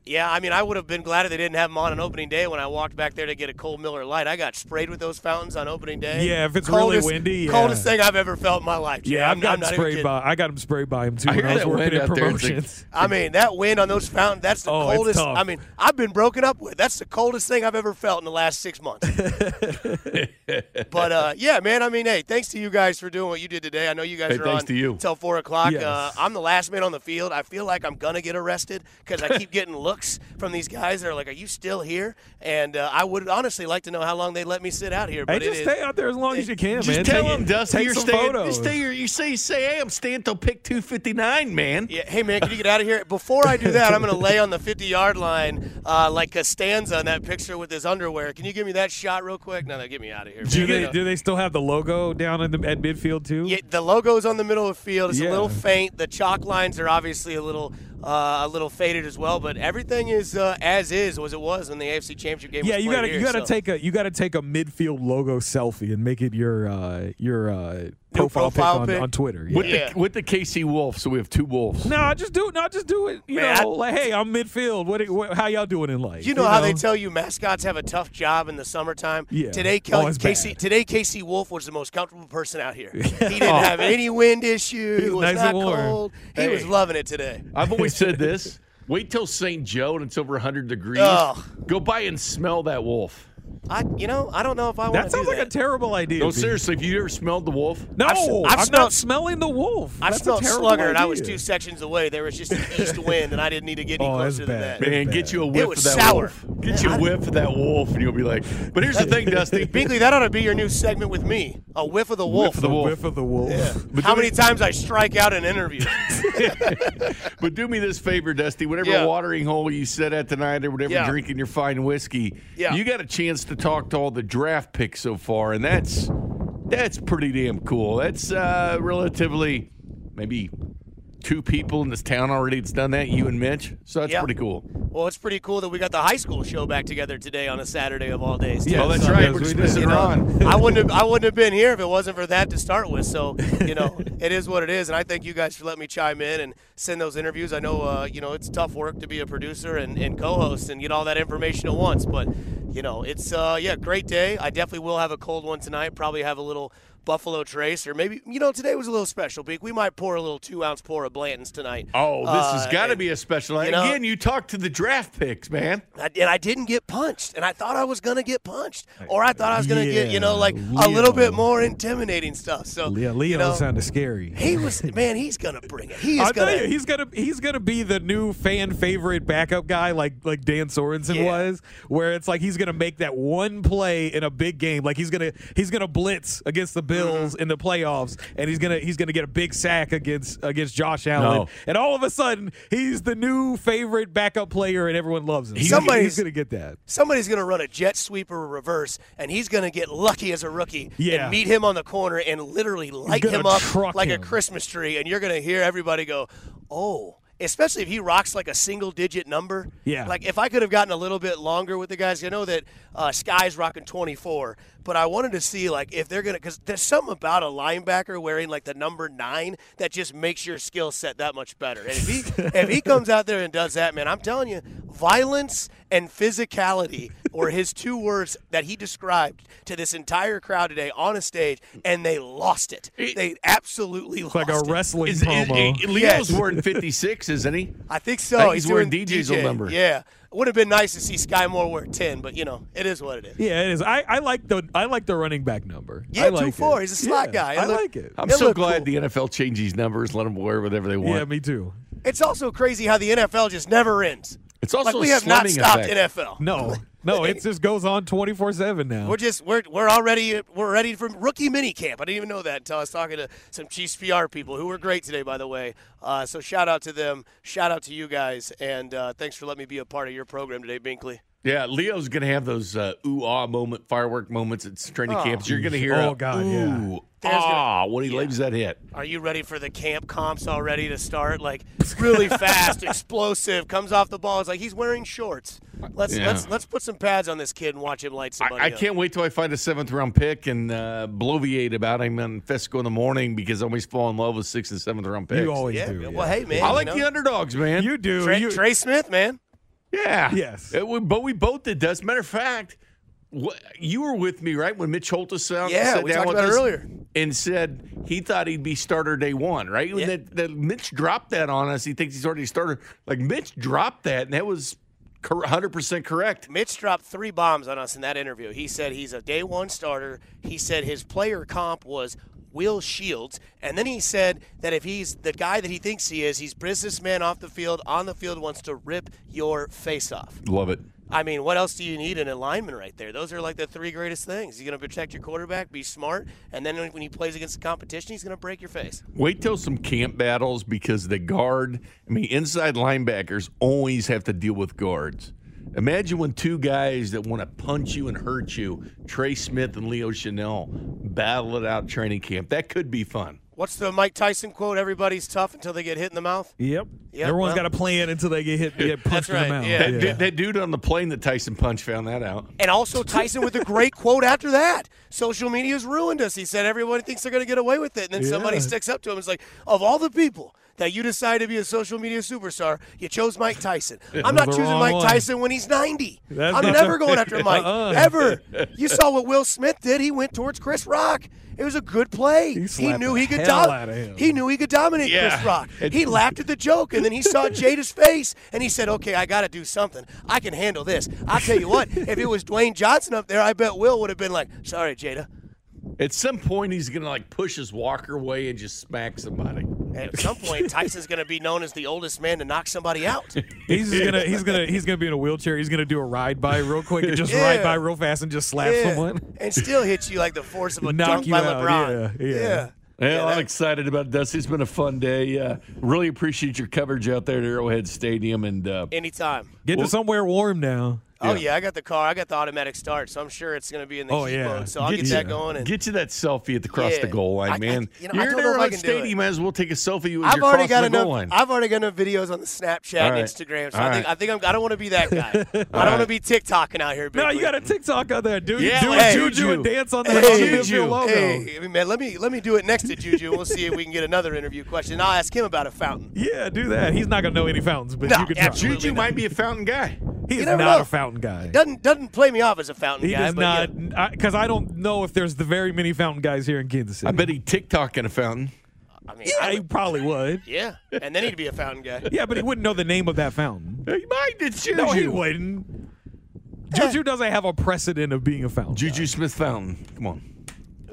Yeah, I mean, I would have been glad if they didn't have them on on opening day. When I walked back there to get a cold Miller Lite, I got sprayed with those fountains on opening day. Yeah, if it's really Coldest- windy, yeah. coldest thing I've ever felt in my life. Jay. Yeah, I'm, I've got not even sprayed by. I got him sprayed by him too I when hear I was that working wind in out there. Promotions. I mean, that wind on those fountains, that's the Oh, it's coldest. tough. I mean, I've been broken up with. That's the coldest thing I've ever felt in the last six months. but uh, yeah, man, I mean, hey, thanks to you guys for doing what you did today. I know you guys Hey, are thanks on to you. until 4 o'clock. Yes. Uh, I'm the last man on the field. I feel like I'm going to get arrested because I keep getting looks looks from these guys that are like, "Are you still here?" And uh, I would honestly like to know how long they let me sit out here. Hey, But it just is- stay out there as long as you can, man. Just man. tell Take- him, Dusty, you're staying. photos. Stay here. You say, say, hey, I'm staying till pick 259, man. Yeah, hey man, can you get out of here? Before I do that, I'm gonna lay on the 50 yard line uh, like Costanza in that picture with his underwear. Can you give me that shot real quick? No, no, get me out of here. Do they do they still have the logo down in the at midfield too? Yeah, the logo's on the middle of the field. It's Yeah. a little faint. The chalk lines are obviously a little a little faded as well, but everything is uh, as is as it was when the AFC Championship game. Yeah, was you gotta here, you gotta so. take a you gotta take a midfield logo selfie and make it your uh, your uh, profile, profile pic on, pic? on Twitter. With, Yeah. the, with the KC Wolf, so we have two Wolves. No, just do it. No, just do it. You Man, know, like, hey, I'm midfield. What, what? How y'all doing in life? You know how they tell you mascots have a tough job in the summertime? Yeah. Today, Oh, Kelly, it's Casey, bad. today KC Wolf was the most comfortable person out here. He didn't have any wind issue. He He was was nice not and warm. cold. He was loving it today. I've always said this. Wait till St. Joe and it's over 100 degrees. Ugh. Go by and smell that wolf. I, you know, I don't know if I want to That sounds do like that. a terrible idea. No, seriously, have you ever smelled the wolf? No, I've s- I've I'm smelled- not smelling the wolf. I That's a smelled terrible slugger, and I was two sections away. There was just an east wind, and I didn't need to get any Oh, that's closer than bad. that. Man, get you a It whiff was of that sour. wolf. Get you a whiff of that wolf, and you'll be like, but here's the thing, Dusty. Binkley, that ought to be your new segment with me. A whiff of the wolf. Whiff of the wolf. Whiff of the wolf. But How many me- times I strike out in interviews? But do me this favor, Dusty. Whatever Yeah. watering hole you sit at tonight or whatever Yeah. drinking your fine whiskey, Yeah. you got a chance to talk to all the draft picks so far, and that's that's pretty damn cool. That's uh, relatively maybe two people in this town already that's done that, you and Mitch. So that's Yeah. pretty cool. Well, it's pretty cool that we got the high school show back together today on a Saturday of all days. Yeah, too. oh, that's So, right. We're just missing you Ron. I wouldn't have I wouldn't have been here if it wasn't for that to start with. So you know, it is what it is, and I thank you guys for letting me chime in and send those interviews. I know uh, you know it's tough work to be a producer and, and co-host and get all that information at once, but you know it's uh, yeah, great day. I definitely will have a cold one tonight. Probably have a little. Buffalo Trace, or maybe you know today was a little special. Beak. We might pour a little two ounce pour of Blanton's tonight. Oh, this has Uh, got to be a special. you know- Again, you talked to the draft picks, man. I, and I didn't get punched, and I thought I was gonna get punched, or I thought I was gonna get, you know, Yeah, like a little bit more intimidating stuff. So, Yeah, Leo you know, sounded scary. he was, man, he's gonna bring it. He gonna. tell you, he's gonna he's gonna be the new fan favorite backup guy, like like Dan Sorensen Yeah. was, where it's like he's gonna make that one play in a big game, like he's gonna he's gonna blitz against the Bills Mm-hmm. in the playoffs, and he's gonna he's gonna get a big sack against against Josh Allen, No. and all of a sudden he's the new favorite backup player, and everyone loves him. He's, Somebody's- he's gonna get that. Somebody's gonna run a jet sweeper or a reverse, and he's gonna get lucky as a rookie Yeah. and meet him on the corner and literally light him up like him. a Christmas tree, and you're gonna hear everybody go, "Oh." Especially if he rocks like a single digit number. Yeah. Like if I could have gotten a little bit longer with the guys, I know that uh, Sky's rocking 24, but I wanted to see like if they're gonna because there's something about a linebacker wearing like the number nine that just makes your skill set that much better. And if he if he comes out there and does that, man, I'm telling you, violence and physicality were his two words that he described to this entire crowd today on a stage, and they lost it. They absolutely It's lost like a it. wrestling Is, is, promo. Leo's Yes. wearing 56, isn't he? I think so. I think he's wearing DJ's old DJ. number. Yeah, it would have been nice to see Sky Moore wear 10, but you know, it is what it is. yeah, it is. I, I like the I like the running back number. Yeah, I like two four. it. He's a slot Yeah, guy. I look- like it. I'm It so glad cool. the NFL changed these numbers, let them wear whatever they want. Yeah, me too. It's also crazy how the NFL just never ends. It's also like we a have not stopped effect. NFL. No, no, it just goes on twenty four seven now. We're just we're we're already we're ready for rookie mini camp. I didn't even know that until I was talking to some Chiefs PR people who were great today, by the way. Uh, so shout out to them, shout out to you guys, and uh, thanks for letting me be a part of your program today, Binkley. Yeah, Leo's gonna have those uh, ooh ah moment, firework moments at training Oh. camps. You're gonna hear, Oh, a God, yeah. Ooh There's gonna- ah when he leaves that hit. Are you ready for the camp comps already to start? Like really fast, explosive, comes off the ball. It's like he's wearing shorts. Let's Yeah. let's let's put some pads on this kid and watch him light somebody I, I up. can't wait till I find a seventh round pick and uh, bloviate about him on Fescoe in the morning because I always fall in love with sixth and seventh round picks. You always Yeah, do. well, hey man, I you like know, the underdogs, man. You do. Trey, you, Trey Smith, man. Yeah. Yes. It- we- but we both did that. As a matter of fact, what, you were with me, right, when Mitch Holthus sat, Yeah, sat we down talked about it earlier. and said he thought he'd be starter day one, right? When Yeah. that, that Mitch dropped that on us, he thinks he's already starter. Like Mitch dropped that, and that was 100% correct. Mitch dropped three bombs on us in that interview. He said he's a day one starter. He said his player comp was Will Shields. And then he said that if he's the guy that he thinks he is, he's businessman off the field, on the field, wants to rip your face off. Love it. I mean, what else do you need in a lineman right there? Those are like the three greatest things. He's going to protect your quarterback, be smart, and then when he plays against the competition, he's going to break your face. Wait till some camp battles because the guard, I mean, inside linebackers always have to deal with guards. Imagine when two guys that want to punch you and hurt you, Trey Smith and Leo Chenal, battle it out training camp. That could be fun. What's the Mike Tyson quote? Everybody's tough until they get hit in the mouth. Yep. Yep, Everyone's well- got a plan until they get hit, get punched right, in the mouth. yeah. That, du- that dude on the plane that Tyson punched found that out. And also Tyson with a great quote after that. Social media's ruined us. He said everybody thinks they're going to get away with it, and then somebody sticks up to him. It's like, of all the people that you decide to be a social media superstar, you chose Mike Tyson. I'm not choosing Mike one. Tyson when he's 90. That's I'm never going after Mike Uh-uh. ever. You saw what Will Smith did. He went towards Chris Rock. It was a good play. He, slapped knew he could hell dom- out of him. He knew he could dominate Yeah. Chris Rock. He laughed at the joke, and then he saw Jada's face, and he said, "Okay, I got to do something. I can handle this." I'll tell you what. if it was Dwayne Johnson up there, I bet Will would have been like, "Sorry, Jada." At some point, he's going to like push his walker away and just smack somebody. And at some point, Tyson's going to be known as the oldest man to knock somebody out. He's gonna he's gonna he's gonna be in a wheelchair. He's gonna do a ride by real quick and just Yeah. ride by real fast and just slap Yeah. someone. and still hit you like the force of a Knock dunk you by out, LeBron. yeah, yeah. Well, I'm excited about this. It's been a fun day. Uh, really appreciate your coverage out there at Arrowhead Stadium. And uh, Anytime. Get Well- to somewhere warm now. Oh yeah, I got the car. I got the automatic start, so I'm sure it's going to be in the Oh, heat yeah. mode. So I'll Get get, you- that going. And get you that selfie at the cross Yeah. the goal line, I- I- man. you know, I You're don't at know if I Arrowhead can do it. Stadium. Might as well take a selfie with you I've as you're already crossing got the enough. goal line. I've already got enough videos on the Snapchat All and. Instagram. So All I think right. I think I'm, I don't want to be that guy. I don't right. want to be TikToking out here. No, you got a TikTok on there, dude. Yeah, do like a juju and dance on the, Hey, on Juju. Logo. Hey, man, let me let me do it next to Juju. and We'll see if we can get another interview question. I'll ask him about a fountain. Yeah, do that. He's not gonna know any fountains, but you can. Juju might be a fountain guy. He's You not know. a fountain guy. Doesn't doesn't play me off as a fountain He guy. does but not, yeah. because I, don't know if there's the very many fountain guys here in Kansas City. I bet he TikTok in a fountain. I mean, yeah, I probably would. yeah, and then he'd be a fountain guy. Yeah, but he wouldn't know the name of that fountain. He might. It's Juju. No, he wouldn't. Eh. Juju doesn't have a precedent of being a fountain. Juju Smith Fountain. Come on.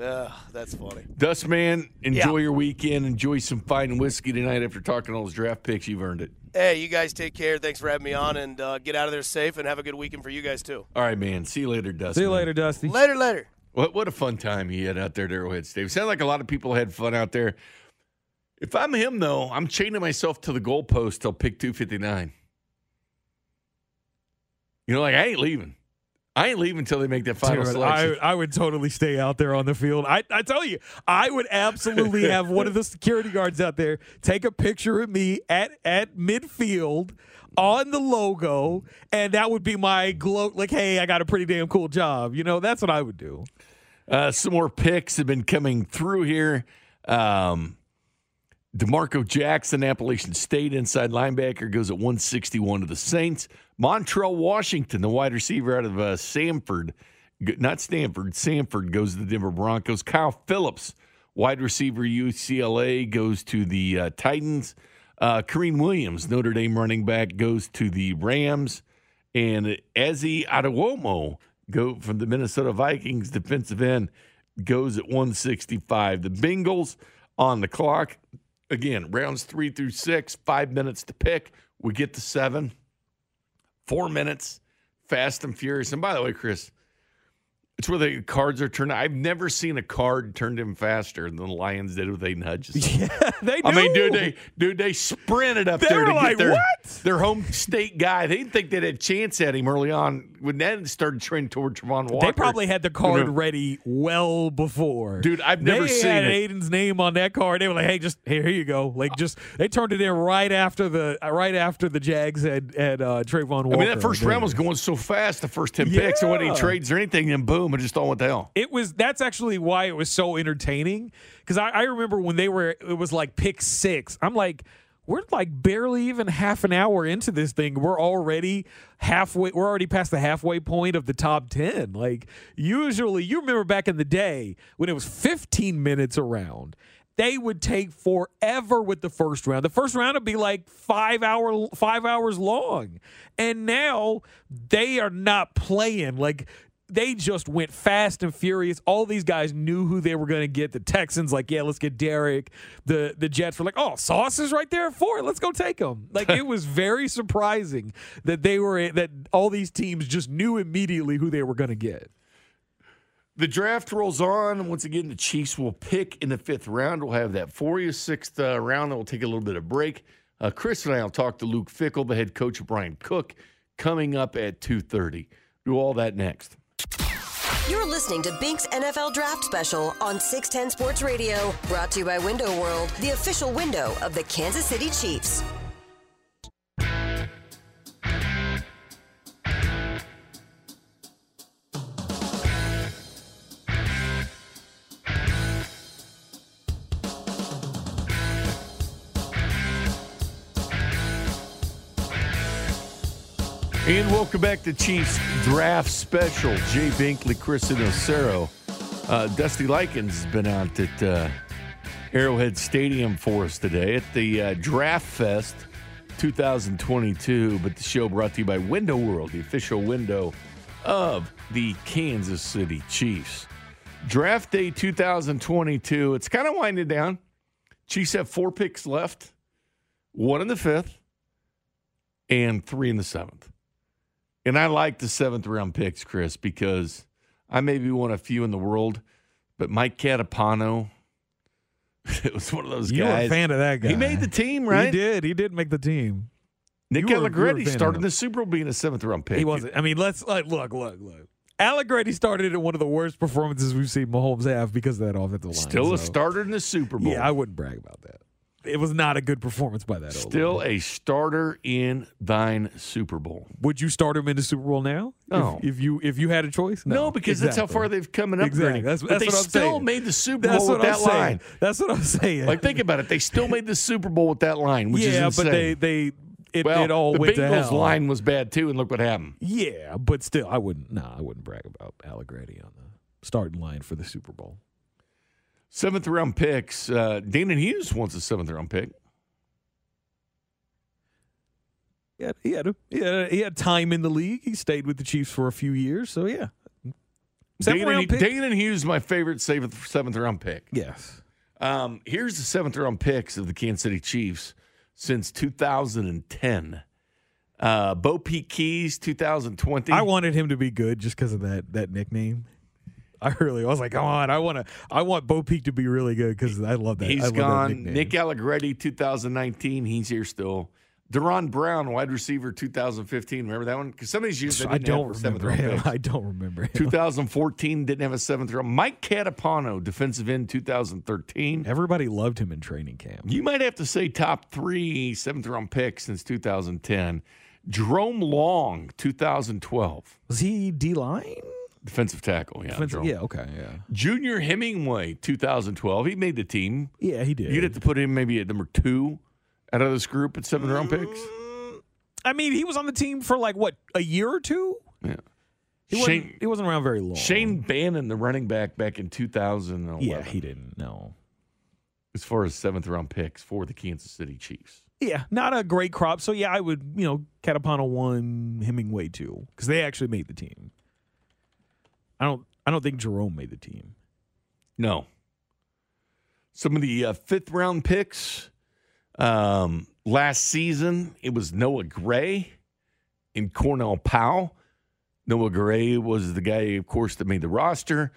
Ugh, that's funny. Dustman, enjoy Yeah. your weekend. Enjoy some fine whiskey tonight after talking all those draft picks. You've earned it. Hey, you guys take care. Thanks for having me on, and uh, get out of there safe, and have a good weekend for you guys too. All right, man. See you later, Dust. See you later, Dusty. Later, later. What what a fun time he had out there at Arrowhead Stadium. Sounds like a lot of people had fun out there. If I'm him though, I'm chaining myself to the goalpost till pick 259. You know, like I ain't leaving. I ain't leaving until they make that final Dude, selection. I, I would totally stay out there on the field. I, I tell you, I would absolutely have one of the security guards out there take a picture of me at, at midfield on the logo, and that would be my gloat. Like, hey, I got a pretty damn cool job. You know, that's what I would do. Uh, some more picks have been coming through here. Um, D'Marco Jackson, Appalachian State inside linebacker, goes at 161 to the Saints. Montrell Washington, the wide receiver out of uh, Samford, not Stanford, Samford goes to the Denver Broncos. Kyle Phillips, wide receiver UCLA, goes to the uh, Titans. Uh, Kyren Williams, Notre Dame running back, goes to the Rams. And Esezi Otomewo, go from the Minnesota Vikings defensive end, goes at 165. The Bengals on the clock. Again, rounds three through six, five minutes to pick. We get to seven, four minutes, fast and furious. And by the way, Chris, it's where the cards are turned. I've never seen a card turned in faster than the Lions did with Aidan Hutchinson. Yeah, they do. I mean, dude, they dude, they sprinted up They there to like, get their, "What?" their home state guy. They didn't think they'd had a chance at him early on when that started trending toward Travon Walker. They probably had the card You know, ready well before. Dude, I've never they seen had it. Aidan's name on that card. They were like, "Hey, just here, here you go." Like, just they turned it in right after the right after the Jags had had uh, Travon Walker. I mean, that first round was going so fast, the first 10 picks, and when he trades or anything, then boom, it just all went to hell. It was that's actually why it was so entertaining because I, I remember when they were it was like pick six. I'm like, we're like barely even half an hour into this thing. We're already halfway. We're already past the halfway point of the top ten. Like usually, you remember back in the day when it was 15 minutes around. They would take forever with the first round. The first round would be like five hour five hours long, and now they are not playing like they just went fast and furious. All these guys knew who they were going to get. The Texans, like, yeah, let's get Derek. The the Jets were like, oh, Sauce is right there at four. Let's go take him. Like, it was very surprising that they were that all these teams just knew immediately who they were going to get. The draft rolls on. Once again, the Chiefs will pick in the fifth round. We'll have that for you. Sixth uh, round, then we'll take a little bit of break. Uh, Chris and I will talk to Luke Fickell, the head coach of Bryan Cook, coming up at 2.30. Do all that next. You're listening to Bink's NFL Draft Special on 610 Sports Radio, brought to you by Window World, the official window of the Kansas City Chiefs. And welcome back to Chiefs Draft Special. Jay Binkley, Chris Nocero. Uh, Dusty Likens has been out at uh, Arrowhead Stadium for us today at the uh, Draft Fest 2022. But the show brought to you by Window World, the official window of the Kansas City Chiefs. Draft Day 2022. It's kind of winding down. Chiefs have four picks left one in the fifth and three in the seventh. And I like the seventh round picks, Chris, because I may be one of few in the world, but Mike Catapano, it was one of those You guys. were a fan of that guy. He made the team, right? He did. He did make the team. Nick You you were Allegretti started the Super Bowl being a seventh round pick. He wasn't. I mean, let's like look, look, look. Allegretti started in one of the worst performances we've seen Mahomes have because of that offensive line. Still a so- starter in the Super Bowl. Yeah, I wouldn't brag about that. It was not a good performance by that. Still a starter in thine Super Bowl. Would you start him in the Super Bowl now? If- No. If, you if you had a choice, no, No, because that's how far they've come upgrading. Exactly. That's, but that's they what I'm still saying. made the Super Bowl what with that saying. line. That's what I'm saying. Like, think about it. They still made the Super Bowl with that line, which yeah, is but they they it, well, it all the went to Bengals line was bad too, and look what happened. Yeah, but still, I wouldn't. Nah, I wouldn't brag about Allegretti on the starting line for the Super Bowl. Seventh round picks. Uh, Dana Hughes wants a seventh round pick. He had, he had he had he had time in the league. He stayed with the Chiefs for a few years, so yeah. Seventh Dana, round pick. Dana Hughes, is my favorite seventh, seventh round pick. Yes. Um, here's the seventh round picks of the Kansas City Chiefs since 2010. Uh, BoPete Keyes, 2020. I wanted him to be good just because of that that nickname. I really I was like, come on, I want to I want BoPete to be really good because I love that. I He's love gone. nickname. Nick Allegretti, 2019. He's here still. Da'Ron Brown, wide receiver, 2015. Remember that one? Because some of these years I don't remember round him. I don't remember him. 2014 didn't have a seventh round. Mike Catapano, defensive end, 2013. Everybody loved him in training camp. You might have to say top three seventh round picks since 2010. Jerome Long, 2012. Was he D line? Defensive tackle, yeah. Defensive- yeah, okay, yeah. Junior Hemingway, 2012. He made the team. Yeah, he did. You'd have to put him maybe at number two out of this group at seven round picks. Mm, I mean, he was on the team for like what a year or two. Yeah. He wasn't, he wasn't around very long. Shane Bannon, the running back back in 2011. Yeah, he didn't. No. As far as seventh round picks for the Kansas City Chiefs. Yeah, not a great crop. So yeah, I would you know Catapano one, Hemingway two because they actually made the team. I don't. I don't think Jerome made the team. No. Some of the uh, fifth round picks um, last season, it was Noah Gray and Cornell Powell. Noah Gray was the guy, of course, that made the roster.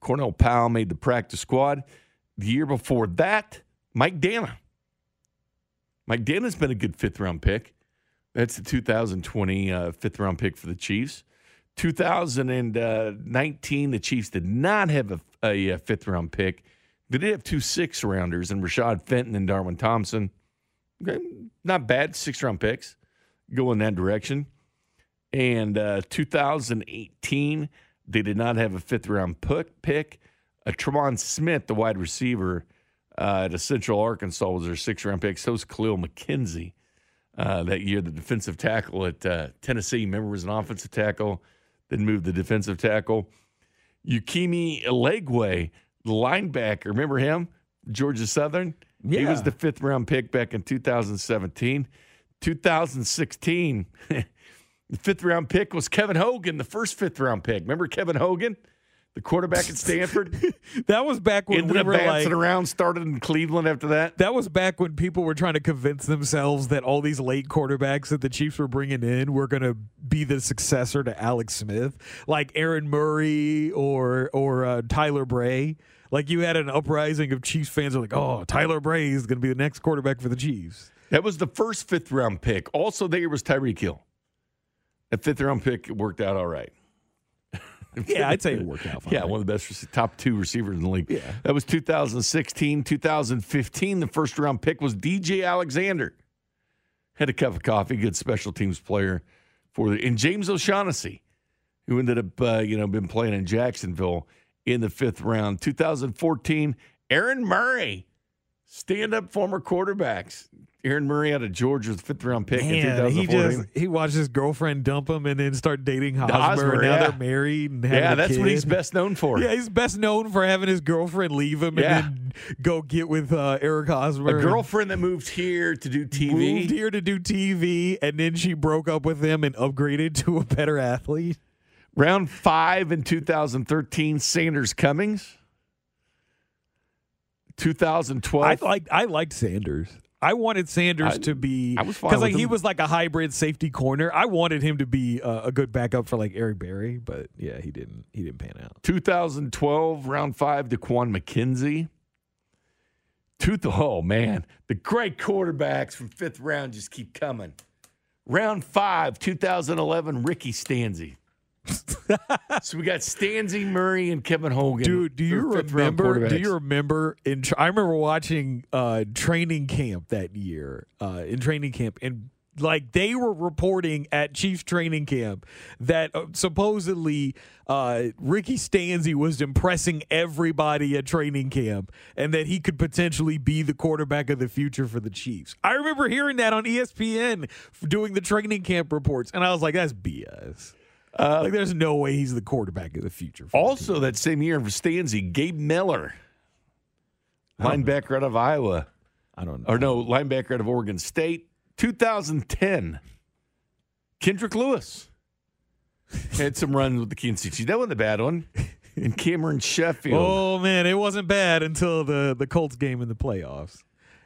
Cornell Powell made the practice squad. The year before that, Mike Danna. Mike Danna's been a good fifth round pick. That's the 2020 uh, fifth round pick for the Chiefs. 2019, the Chiefs did not have a, a, fifth round pick. They did have two six rounders and Rashad Fenton and Darwin Thompson. Okay, not bad, six round picks. Go in that direction. And uh, 2018, they did not have a fifth round pick. Uh, Tremon Smith, the wide receiver uh, at Central Arkansas, was their six round pick. So was Kahlil McKenzie uh, that year, the defensive tackle at uh, Tennessee. Remember, was an offensive tackle, then moved the defensive tackle. Ukeme Eligwe, the linebacker, remember him? Georgia Southern? He was the fifth round pick back in 2017. 2016, The fifth round pick was Kevin Hogan, the first fifth round pick. Remember Kevin Hogan, the quarterback at Stanford? That was back when Ended we were bouncing like, around, started in Cleveland after that. That was back when people were trying to convince themselves that all these late quarterbacks that the Chiefs were bringing in were going to be the successor to Alex Smith, like Aaron Murray or or uh, Tyler Bray. Like you had an uprising of Chiefs fans who were like, "Oh, Tyler Bray is going to be the next quarterback for the Chiefs." That was the first fifth round pick. Also, there was Tyreek Hill. That fifth round pick worked out all right. Yeah, I'd say it worked out fine. Yeah, one of the best top two receivers in the league. Yeah. That was 2016. 2015, the first round pick was DJ Alexander. Had a cup of coffee, good special teams player for the and James O'Shaughnessy, who ended up uh, you know been playing in Jacksonville in the fifth round. 2014, Aaron Murray, stand up former quarterbacks. Aaron Murray out of Georgia, was the fifth round pick in Man, he 2014. just he watched his girlfriend dump him and then start dating Hosmer. Hosmer, and now yeah. they're married and yeah, that's what he's best known for. Yeah, he's best known for having his girlfriend leave him Yeah. and then go get with uh, Eric Hosmer. A girlfriend that moved here to do TV. moved here to do TV, and then she broke up with him and upgraded to a better athlete. Round five in 2013, Sanders Commings. 2012. I liked I liked Sanders. I wanted Sanders I- to be I was fine because like he him. was like a hybrid safety corner. I wanted him to be uh, a good backup for like Eric Berry, but yeah, he didn't. He didn't pan out. 2012, round five, DeQuan Menzie. Two, oh man, the great quarterbacks from fifth round just keep coming. Round five, 2011, Ricky Stanzi. So we got Stanzi, Murray, and Kevin Hogan. Dude, do you remember? Do you remember? In I remember watching uh, training camp that year. Uh, in training camp, and like they were reporting at Chiefs training camp that uh, supposedly uh, Ricky Stanzi was impressing everybody at training camp, and that he could potentially be the quarterback of the future for the Chiefs. I remember hearing that on ESPN doing the training camp reports, and I was like, "That's BS." Uh, like, there's no way he's the quarterback of the future. for the Also, that same year for Stanzi, Gabe Miller, linebacker out of Iowa. I don't know. Or no, linebacker out of Oregon State. 2010, Kendrick Lewis had some runs with the Kansas City. That wasn't a bad one. And Cameron Sheffield. Oh man, it wasn't bad until the the Colts game in the playoffs,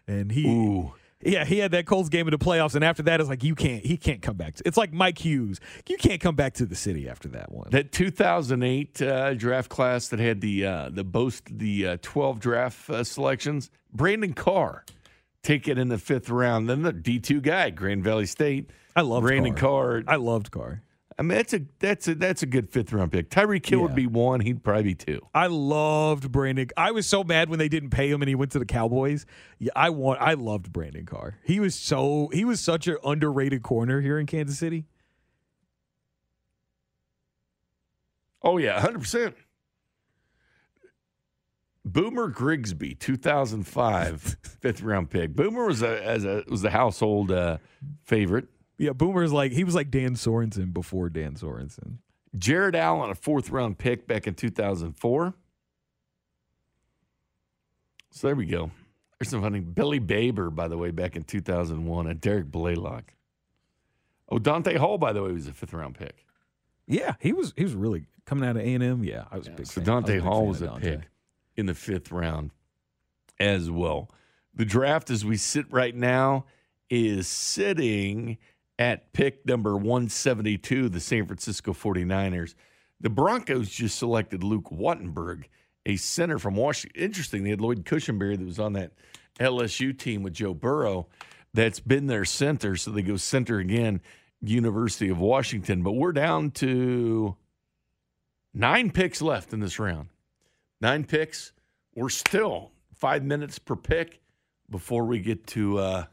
and he. Ooh. Yeah, he had that Colts game in the playoffs, and after that, it's like you can't. He can't come back. To, it's like Mike Hughes. You can't come back to the city after that one. That 2008 uh, draft class that had the uh, the boast the uh, 12 draft uh, selections. Brandon Carr take it in the fifth round. Then the D2 guy, Grand Valley State. I love Brandon Carr. I loved Carr. I mean, that's a that's a that's a good fifth round pick. Tyreek Hill would be one. He'd probably be two. I loved Brandon. I was so mad when they didn't pay him and he went to the Cowboys. Yeah, I want. I loved Brandon Carr. He was so. He was such an underrated corner here in Kansas City. Oh yeah, hundred percent. Boomer Grigsby, 2005, fifth round pick. Boomer was a as a was the household uh, favorite. Yeah, Boomer's like he was like Dan Sorensen before Dan Sorensen. Jared Allen, a fourth round pick back in 2004. So there we go. There's some funny. Billy Baber, by the way, back in 2001, and Derrick Blaylock. Oh, Dante Hall, by the way, was a fifth round pick. Yeah, he was he was really coming out of A and M. Yeah, I was a big. So fan. I was Dante Hall was a Dante. pick in the fifth round as well. The draft, as we sit right now, is sitting at pick number 172, the San Francisco 49ers. The Broncos just selected Luke Wattenberg, a center from Washington. Interesting, they had Lloyd Cushenberry that was on that LSU team with Joe Burrow that's been their center. So they go center again, University of Washington. But we're down to nine picks left in this round. Nine picks. We're still five minutes per pick before we get to uh,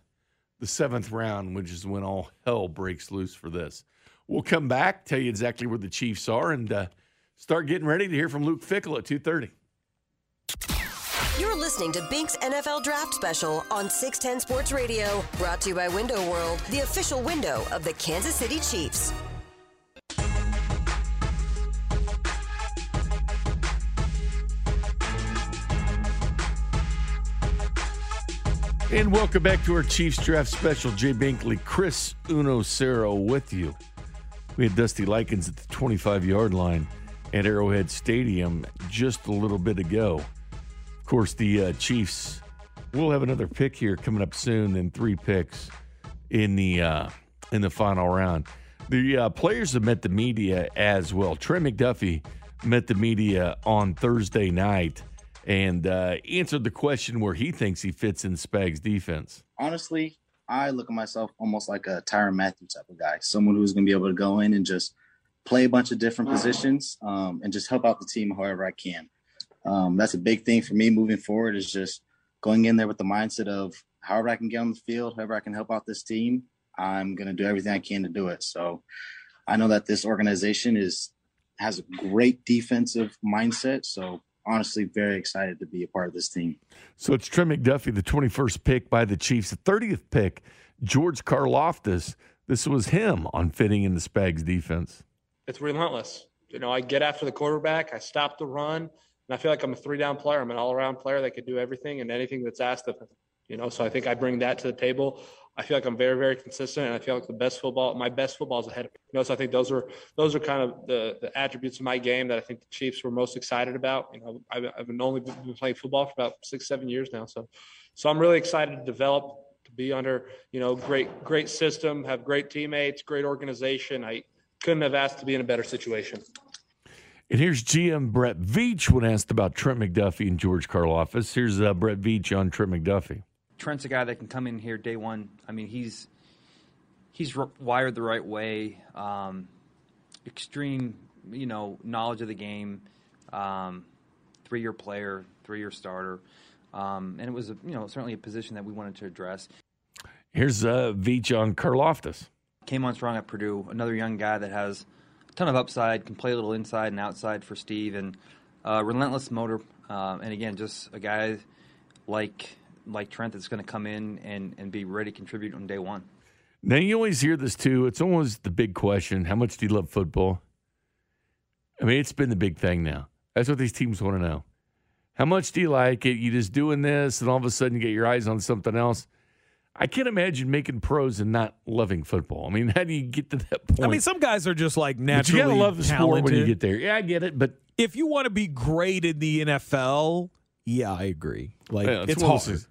the seventh round, which is when all hell breaks loose for this. We'll come back, tell you exactly where the Chiefs are, and uh, start getting ready to hear from Luke Fickell at two thirty. You're listening to Bink's NFL Draft Special on 610 Sports Radio, brought to you by Window World, the official window of the Kansas City Chiefs. And welcome back to our Chiefs draft special. Jay Binkley, Chris Uno Cero with you. We had Dusty Likens at the 25 yard line at Arrowhead Stadium just a little bit ago. Of course, the uh, Chiefs will have another pick here coming up soon, and three picks in the uh, in the final round. The uh, players have met the media as well. Trey McDuffie met the media on Thursday night and uh, answered the question where he thinks he fits in Spags defense. Honestly, I look at myself almost like a Tyrann Mathieu type of guy, someone who's going to be able to go in and just play a bunch of different positions um, and just help out the team however I can. Um, that's a big thing for me moving forward is just going in there with the mindset of however I can get on the field, however I can help out this team, I'm going to do everything I can to do it. So I know that this organization is has a great defensive mindset. So honestly, very excited to be a part of this team. So it's Trent McDuffie, the 21st pick by the Chiefs, the 30th pick, George Karlaftis. This was him on fitting in the Spags defense. It's relentless. You know, I get after the quarterback, I stop the run, and I feel like I'm a three down player. I'm an all around player that can do everything and anything that's asked of him. You know, so I think I bring that to the table. I feel like I'm very, very consistent, and I feel like the best football, my best football is ahead of me. You know, so I think those are those are kind of the, the attributes of my game that I think the Chiefs were most excited about. You know, I've, I've only been playing football for about six, seven years now, so so I'm really excited to develop, to be under you know great, great system, have great teammates, great organization. I couldn't have asked to be in a better situation. And here's GM Brett Veach when asked about Trent McDuffie and George Karlaftis. Here's uh, Brett Veach on Trent McDuffie. Trent's a guy that can come in here day one. I mean, he's he's wired the right way. Um, extreme, you know, knowledge of the game. Um, three-year player, three-year starter, um, and it was, a, you know, certainly a position that we wanted to address. Here's uh, Veach on Karlaftis. Came on strong at Purdue. Another young guy that has a ton of upside, can play a little inside and outside for Steve, and uh, relentless motor. Uh, and again, just a guy like like Trent that's going to come in and, and be ready to contribute on day one. Now, you always hear this too. It's always the big question how much do you love football? I mean, it's been the big thing now. That's what these teams want to know. How much do you like it? You just doing this, and all of a sudden you get your eyes on something else. I can't imagine making pros and not loving football. I mean, how do you get to that point? I mean, some guys are just like naturally. But you gotta love the talented. sport when you get there. Yeah, I get it, but if you want to be great in the NFL, yeah, I agree. Like Yeah, it's of hard.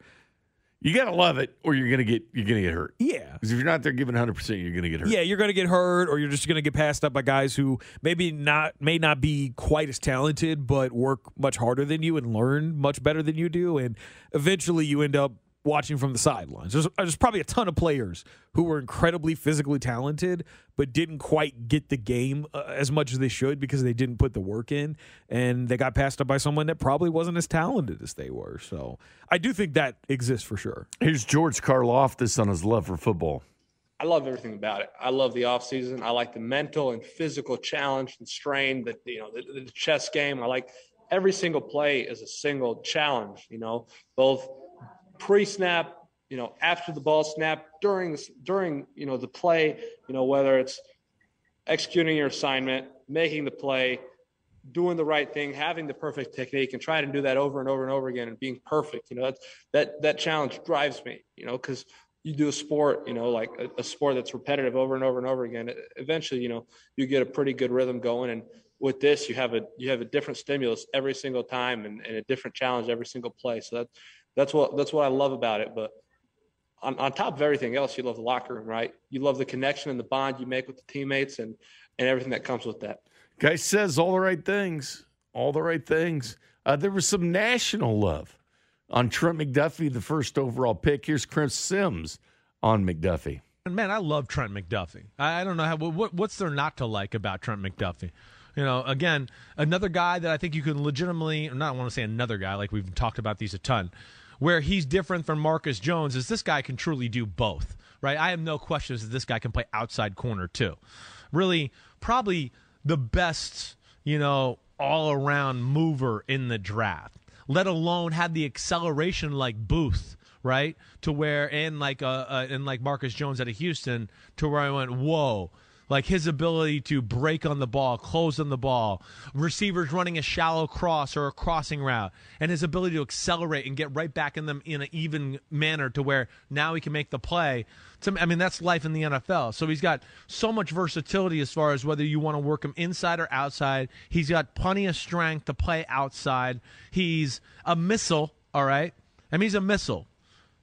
You gotta love it, or you're gonna get you're gonna get hurt. Yeah, because if you're not there giving 100, percent you're gonna get hurt. Yeah, you're going to get hurt, or you're just going to get passed up by guys who maybe not may not be quite as talented, but work much harder than you and learn much better than you do, and eventually you end up watching from the sidelines. There's, there's probably a ton of players who were incredibly physically talented, but didn't quite get the game uh, as much as they should because they didn't put the work in, and they got passed up by someone that probably wasn't as talented as they were. So I do think that exists for sure. Here's George Karlaftis on his love for football. I love everything about it. I love the offseason. I like the mental and physical challenge and strain that you know the, the chess game. I like every single play is a single challenge. You know, both pre-snap, you know, after the ball snap, during during you know the play. You know, whether it's executing your assignment, making the play, doing the right thing, having the perfect technique, and trying to do that over and over and over again and being perfect. You know, that that that challenge drives me. You know, because you do a sport, you know, like a, a, sport that's repetitive over and over and over again. Eventually, you know, you get a pretty good rhythm going. And with this, you have a you have a different stimulus every single time and, and a different challenge every single play. So that that's what that's what I love about it. But on, on top of everything else, you love the locker room, right? You love the connection and the bond you make with the teammates and and everything that comes with that. Guy says all the right things, all the right things. Uh, there was some national love on Trent McDuffie, the first overall pick. Here's Chris Sims on McDuffie. And man, I love Trent McDuffie. I, I don't know how what, what's there not to like about Trent McDuffie. You know, again, another guy that I think you can legitimately, not want to say another guy, like we've talked about these a ton, where he's different from Marcus Jones is this guy can truly do both, right? I have no questions that this guy can play outside corner too. Really, probably the best, you know, all around mover in the draft, let alone have the acceleration like Booth, right? To where, and like, uh, uh and like Marcus Jones out of Houston, to where I went, whoa Like his ability to break on the ball, close on the ball, receivers running a shallow cross or a crossing route, and his ability to accelerate and get right back in them in an even manner to where now he can make the play. To, I mean, that's life in the NFL. So he's got so much versatility as far as whether you want to work him inside or outside. He's got plenty of strength to play outside. He's a missile, all right? I mean, he's a missile.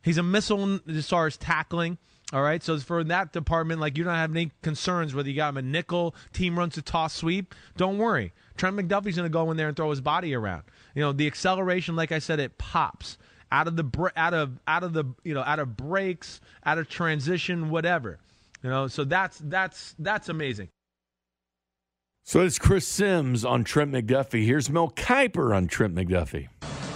He's a missile as far as tackling. All right, so for that department, like you don't have any concerns whether you got him a nickel, team runs a toss sweep. Don't worry, Trent McDuffie's going to go in there and throw his body around. You know, the acceleration, like I said, it pops out of the out of out of the you know out of breaks, out of transition, whatever. You know, so that's that's that's amazing. So it's Chris Sims on Trent McDuffie. Here's Mel Kiper on Trent McDuffie.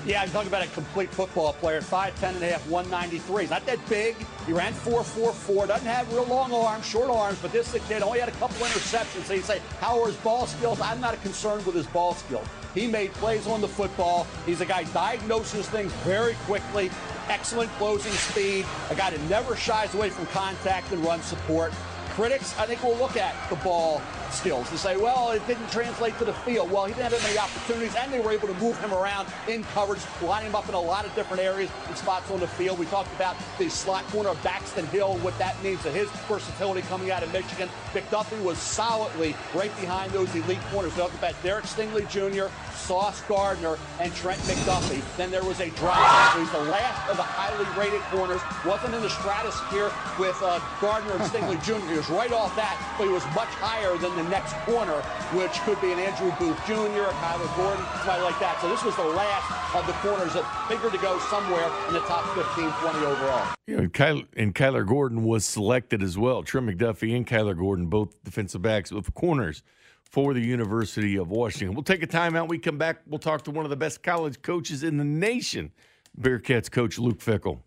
Yeah, I'm talking about a complete football player, 5'10 and a half, 193. He's not that big. He ran 4'4'4. Doesn't have real long arms, short arms, but this is a kid only had a couple interceptions. So you say, how are his ball skills? I'm not concerned with his ball skills. He made plays on the football. He's a guy diagnoses things very quickly. Excellent closing speed. A guy that never shies away from contact and run support critics, I think, will look at the ball skills to say, well, it didn't translate to the field. Well, he didn't have many opportunities, and they were able to move him around in coverage, line him up in a lot of different areas and spots on the field. We talked about the slot corner of Daxton Hill, what that means to his versatility coming out of Michigan. McDuffie was solidly right behind those elite corners. We talked about Derek Stingley Jr., Sauce Gardner, and Trent McDuffie. Then there was a drop. So he's the last of the highly rated corners. Wasn't in the stratosphere with uh, Gardner and Stingley Jr. He was right off that, but he was much higher than the next corner, which could be an Andrew Booth Jr., a Kyler Gordon, somebody like that. So this was the last of the corners that figured to go somewhere in the top 15, 20 overall. Know, and, Kyler, and Kyler Gordon was selected as well. Trent McDuffie and Kyler Gordon, both defensive backs with corners for the University of Washington. We'll take a timeout. We come back. We'll talk to one of the best college coaches in the nation, Bearcats coach Luke Fickell.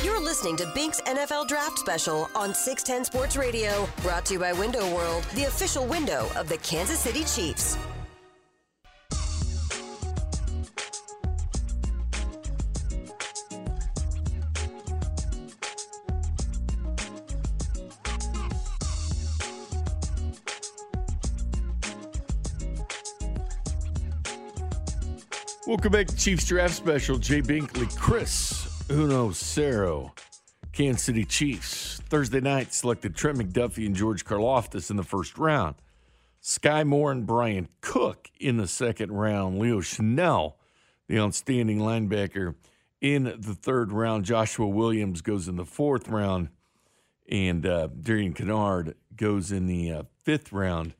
You're listening to Bink's NFL Draft Special on 610 Sports Radio, brought to you by Window World, the official window of the Kansas City Chiefs. Welcome back to Chiefs Draft Special. Jay Binkley, Chris Uno Cero, Kansas City Chiefs. Thursday night selected Trent McDuffie and George Karlaftis in the first round. Sky Moore and Bryan Cook in the second round. Leo Chenal, the outstanding linebacker, in the third round. Joshua Williams goes in the fourth round. And uh, Darian Kinnard goes in the uh, fifth round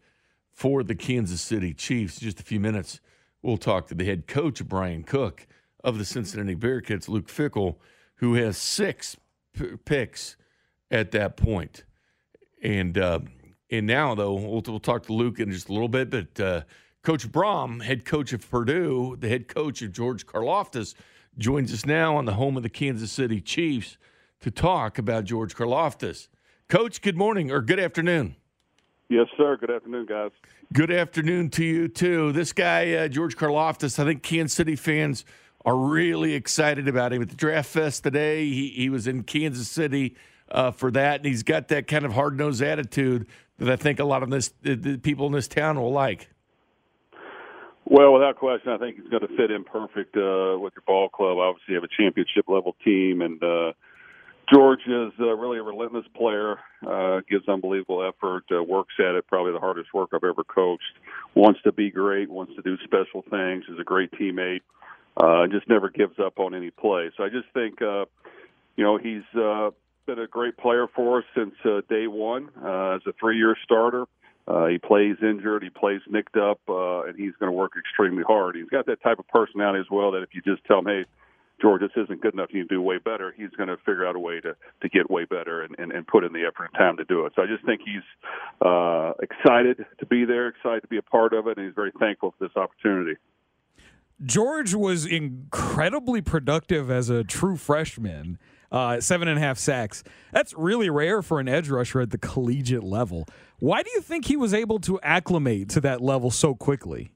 for the Kansas City Chiefs. Just a few minutes We'll talk to the head coach, Bryan Cook, of the Cincinnati Bearcats, Luke Fickell, who has six p- picks at that point. And uh, and now, though, we'll, we'll, talk to Luke in just a little bit. But uh, Coach Brohm, head coach of Purdue, the head coach of George Karlaftis, joins us now on the home of the Kansas City Chiefs to talk about George Karlaftis. Coach, good morning or good afternoon. Yes, sir. Good afternoon, guys. Good afternoon to you too. This guy, uh, George Karlaftis, I think Kansas City fans are really excited about him at the Draft Fest today. He, he was in Kansas City uh, for that, and he's got that kind of hard nosed attitude that I think a lot of this the, people in this town will like. Well, without question, I think he's going to fit in perfect uh, with your ball club. Obviously, you have a championship level team, and uh, George is uh, really a relentless player, uh, gives unbelievable effort, uh, works at it, probably the hardest work I've ever coached. Wants to be great, wants to do special things, is a great teammate, uh, just never gives up on any play. So I just think, uh, you know, he's uh, been a great player for us since uh, day one uh, as a three year starter. Uh, he plays injured, he plays nicked up, uh, and he's going to work extremely hard. He's got that type of personality as well that if you just tell him, hey, George, this isn't good enough. You can do way better. He's going to figure out a way to to get way better and, and, and put in the effort and time to do it. So I just think he's uh, excited to be there, excited to be a part of it, and he's very thankful for this opportunity. George was incredibly productive as a true freshman. Uh, seven and a half sacks. That's really rare for an edge rusher at the collegiate level. Why do you think he was able to acclimate to that level so quickly?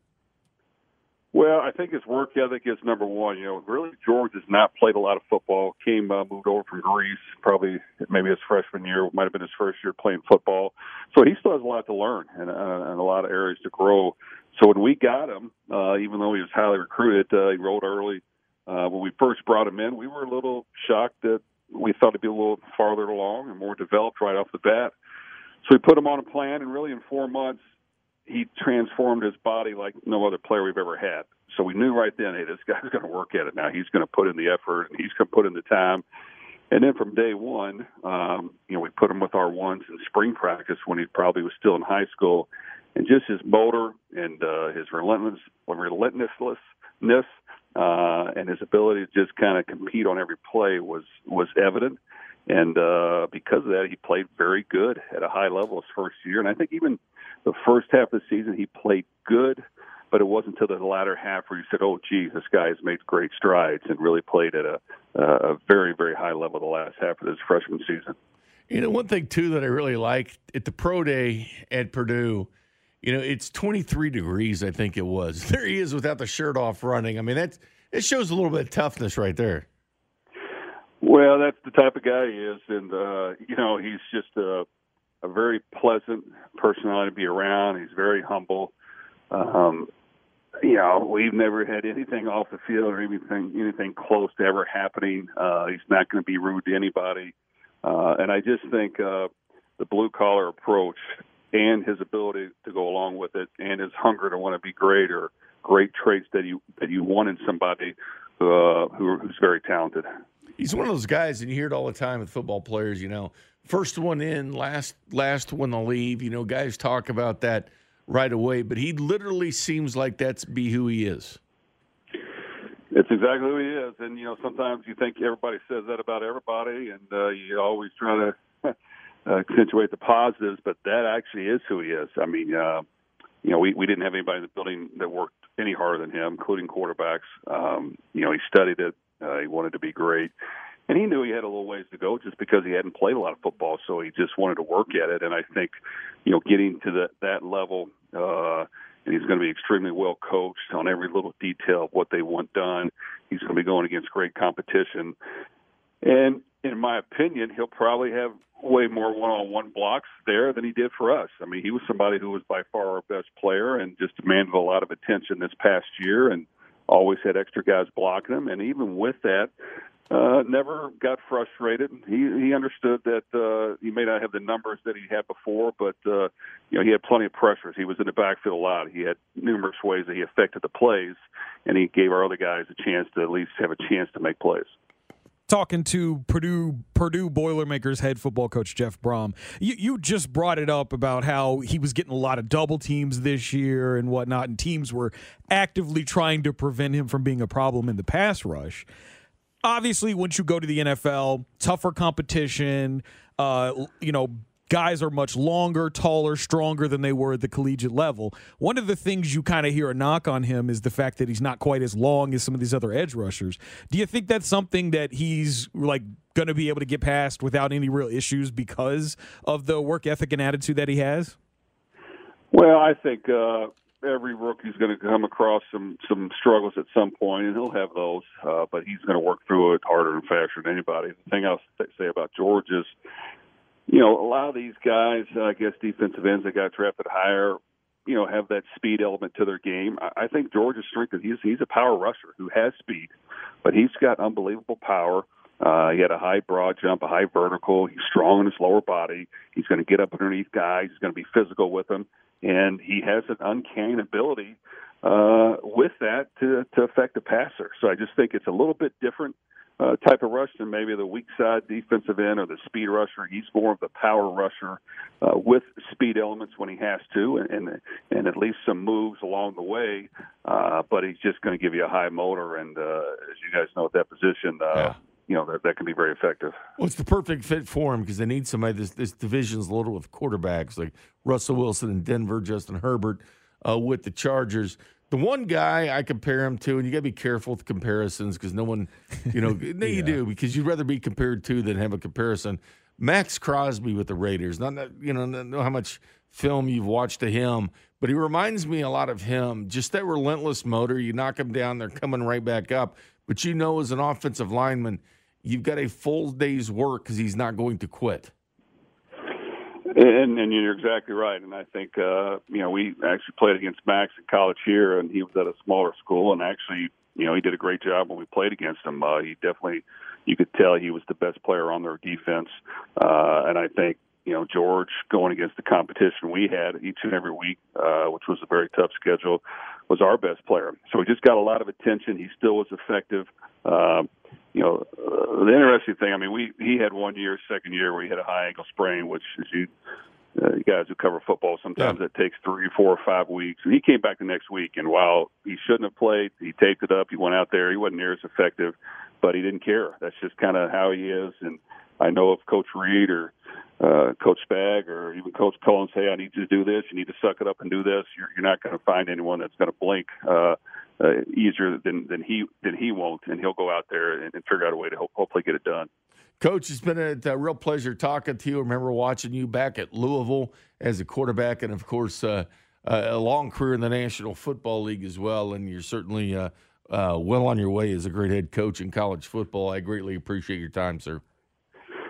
Well, I think his work ethic is number one. You know, really, George has not played a lot of football. Came uh, moved over from Greece, probably maybe his freshman year, might have been his first year playing football. So he still has a lot to learn and, uh, and a lot of areas to grow. So when we got him, uh, even though he was highly recruited, uh, he rolled early. Uh, when we first brought him in, we were a little shocked that we thought he'd be a little farther along and more developed right off the bat. So we put him on a plan, and really in four months, he transformed his body like no other player we've ever had. So we knew right then, hey, this guy's going to work at it now. He's going to put in the effort and he's going to put in the time. And then from day one, um, you know, we put him with our ones in spring practice when he probably was still in high school, and just his motor and uh, his relentless relentlessness uh, and his ability to just kind of compete on every play was was evident. And uh, because of that, he played very good at a high level his first year. And I think even the first half of the season, he played good, but it wasn't until the latter half where you said, "Oh, geez, this guy has made great strides and really played at a, a very, very high level the last half of his freshman season." You know, one thing too that I really like at the pro day at Purdue, you know, it's 23 degrees, I think it was. There he is without the shirt off running. I mean, that's it shows a little bit of toughness right there. Well, that's the type of guy he is, and uh, you know, he's just a, a very pleasant personality to be around. He's very humble. Um, you know, we've never had anything off the field or anything anything close to ever happening. Uh, he's not going to be rude to anybody, uh, and I just think uh, the blue collar approach and his ability to go along with it, and his hunger to want to be great are great traits that you that you want in somebody uh, who, who's very talented. He's one of those guys, and you hear it all the time with football players. You know, first one in, last last one to leave. You know, guys talk about that right away, but he literally seems like that's be who he is. It's exactly who he is, and you know sometimes you think everybody says that about everybody, and uh, you always try to uh, accentuate the positives, but that actually is who he is. I mean, uh, you know, we we didn't have anybody in the building that worked any harder than him, including quarterbacks. Um, you know, he studied it. Uh, he wanted to be great, and he knew he had a little ways to go just because he hadn't played a lot of football. So he just wanted to work at it. And I think, you know, getting to that that level, uh, and he's going to be extremely well coached on every little detail of what they want done. He's going to be going against great competition, and in my opinion, he'll probably have way more one-on-one blocks there than he did for us. I mean, he was somebody who was by far our best player and just demanded a lot of attention this past year, and always had extra guys blocking him. And even with that, uh, never got frustrated. He he understood that uh, he may not have the numbers that he had before, but uh, you know he had plenty of pressures. He was in the backfield a lot. He had numerous ways that he affected the plays, and he gave our other guys a chance to at least have a chance to make plays talking to Purdue Purdue Boilermakers head football coach Jeff Brohm. You you just brought it up about how he was getting a lot of double teams this year and whatnot, and teams were actively trying to prevent him from being a problem in the pass rush. Obviously, once you go to the NFL, tougher competition, uh, you know, guys are much longer, taller, stronger than they were at the collegiate level. One of the things you kind of hear a knock on him is the fact that he's not quite as long as some of these other edge rushers. Do you think that's something that he's like going to be able to get past without any real issues because of the work ethic and attitude that he has? Well, I think uh, every rookie's going to come across some some struggles at some point, and he'll have those. Uh, but he's going to work through it harder and faster than anybody. The thing I'll say about George is you know, a lot of these guys, I guess defensive ends that got drafted higher, you know, have that speed element to their game. I think George's strength is he's he's a power rusher who has speed, but he's got unbelievable power. Uh, he had a high broad jump, a high vertical. He's strong in his lower body. He's going to get up underneath guys. He's going to be physical with them, and he has an uncanny ability uh, with that to to affect the passer. So I just think it's a little bit different uh, type of rush than maybe the weak side defensive end or the speed rusher. He's more of the power rusher uh, with speed elements when he has to, and and, and at least some moves along the way. Uh, but he's just going to give you a high motor, and uh, as you guys know, at that position. Uh, yeah. You know that, that can be very effective. Well, it's the perfect fit for him because they need somebody. This this division's loaded with quarterbacks like Russell Wilson in Denver, Justin Herbert uh, with the Chargers the one guy I compare him to, and you got to be careful with comparisons because no one, you know, no, yeah. you do because you'd rather be compared to than have a comparison. Maxx Crosby with the Raiders, not you know, know how much film you've watched of him, but he reminds me a lot of him. Just that relentless motor. You knock him down, they're coming right back up. But you know, as an offensive lineman, you've got a full day's work because he's not going to quit. And, and you're exactly right. And I think, uh, you know, we actually played against Maxx in college here, and he was at a smaller school. And actually, you know, he did a great job when we played against him. Uh, he definitely, you could tell he was the best player on their defense. Uh, and I think, you know, George going against the competition we had each and every week, uh, which was a very tough schedule, was our best player. So he just got a lot of attention. He still was effective. Uh, you know, uh, the interesting thing, I mean, we he had one year, second year, where he had a high ankle sprain, which, as you, uh, you guys who cover football, sometimes yeah. it takes three, four, or five weeks. And he came back the next week, and while he shouldn't have played, he taped it up. He went out there. He wasn't near as effective, but he didn't care. That's just kind of how he is. And I know if Coach Reid or uh, Coach Spag or even Coach Cullen say, "I need you to do this. You need to suck it up and do this." You're, you're not going to find anyone that's going to blink. Uh, uh, easier than than he than he won't, and he'll go out there and, and figure out a way to hopefully get it done. Coach, it's been a, a, real pleasure talking to you. I remember watching you back at Louisville as a quarterback, and of course, uh, uh, a long career in the National Football League as well. And you're certainly uh, uh, well on your way as a great head coach in college football. I greatly appreciate your time, sir.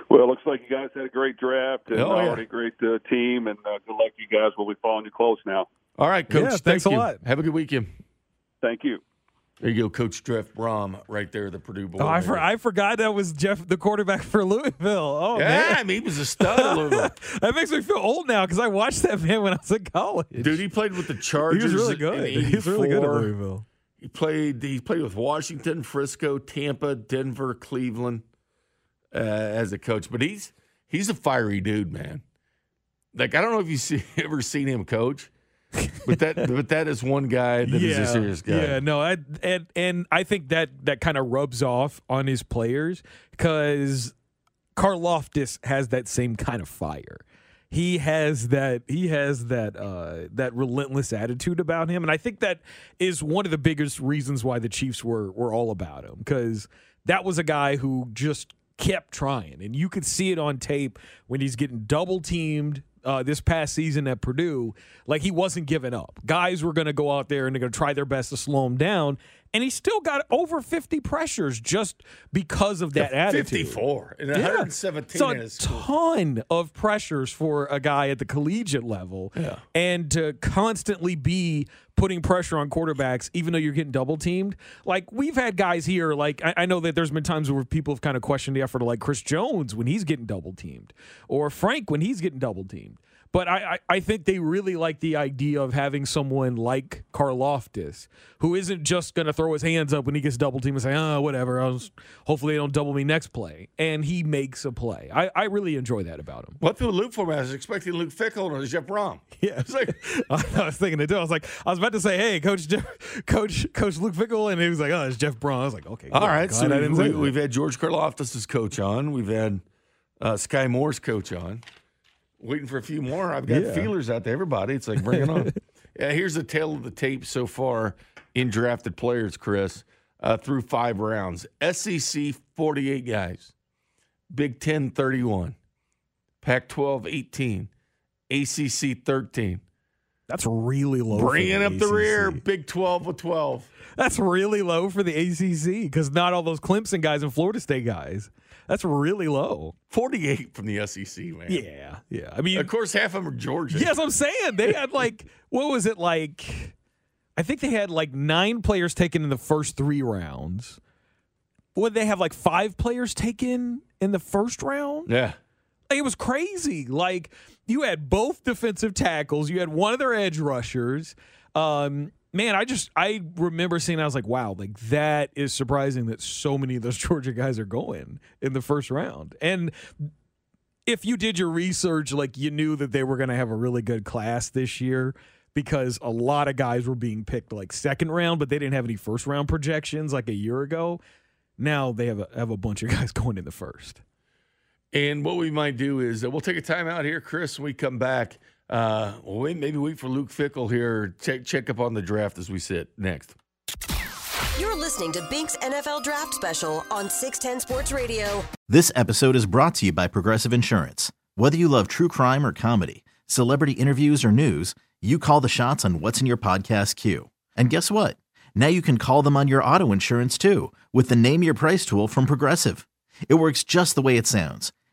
Well, it looks like you guys had a great draft and oh, yeah. already a great uh, team, and good luck, you guys. We'll be following you close now. All right, Coach. Yeah, thanks Thank a you. lot. Have a good weekend. Thank you. There you go, Coach Jeff Brohm, right there, the Purdue boy. Oh, I, for, I forgot that was Jeff, the quarterback for Louisville. Oh, yeah, man. I mean, he was a stud at Louisville. that makes me feel old now because I watched that man when I was in college. Dude, he played with the Chargers. He was really good. He was really good at Louisville. He played. He played with Washington, Frisco, Tampa, Denver, Cleveland uh, as a coach. But he's he's a fiery dude, man. Like I don't know if you see ever seen him coach but that but that is one guy that yeah, is a serious guy. Yeah, no, I, and and I think that that kind of rubs off on his players because Karlaftis has that same kind of fire. He has that he has that uh, that relentless attitude about him, and I think that is one of the biggest reasons why the Chiefs were were all about him because that was a guy who just kept trying, and you could see it on tape when he's getting double teamed uh, this past season at Purdue, like he wasn't giving up. Guys were going to go out there and they're going to try their best to slow him down, and he still got over 50 pressures just because of that yeah, attitude. 54 and 117 it's a ton of pressures for a guy at the collegiate level, yeah. and to constantly be putting pressure on quarterbacks, even though you're getting double teamed. Like we've had guys here, like I, I, know that there's been times where people have kind of questioned the effort of like Chris Jones when he's getting double teamed, or Frank when he's getting double teamed. But I, I, I, think they really like the idea of having someone like Karlaftis, who isn't just going to throw his hands up when he gets double teamed and say, oh, whatever, was, hopefully they don't double me next play. And he makes a play. I, I really enjoy that about him. What through Luke for me? I was expecting Luke Fickell or Jeff Brohm. Yeah. Like, I was thinking it too. I was like, I was about to say, hey, Coach Jeff, Coach Coach Luke Fickell. And he was like, oh, it's Jeff Brohm. I was like, okay. All right. God, so we, have had George Karlaftis as coach on. We've had uh, Sky Moore's coach on waiting for a few more. I've got yeah. feelers out there. Everybody, it's like bring it on. yeah, here's the tale of the tape so far in drafted players, Chris, uh, through five rounds. SEC 48 guys, Big 10 31, Pac 12 18, ACC 13. That's really low. Bringing the up ACC. the rear, Big 12 with 12. That's really low for the ACC because not all those Clemson guys and Florida State guys. That's really low. 48 from the SEC, man. Yeah, yeah. I mean, of course, half of them are Georgia. Yes, I'm saying they had like what was it like? I think they had like nine players taken in the first three rounds. Would they have like five players taken in the first round? Yeah. Like, it was crazy. Like you had both defensive tackles, you had one of their edge rushers. Um, man, I just I remember seeing. I was like, wow, like that is surprising that so many of those Georgia guys are going in the first round. And if you did your research, like you knew that they were going to have a really good class this year because a lot of guys were being picked like second round, but they didn't have any first round projections like a year ago. Now they have a, have a bunch of guys going in the first. And what we might do is uh, we'll take a time out here, Chris, when we come back. Uh, well, wait, maybe wait for Luke Fickell here. Check check up on the draft as we sit next. You're listening to Bink's NFL Draft Special on 610 Sports Radio. This episode is brought to you by Progressive Insurance. Whether you love true crime or comedy, celebrity interviews, or news, you call the shots on what's in your podcast queue. And guess what? Now you can call them on your auto insurance too with the Name Your Price tool from Progressive. It works just the way it sounds.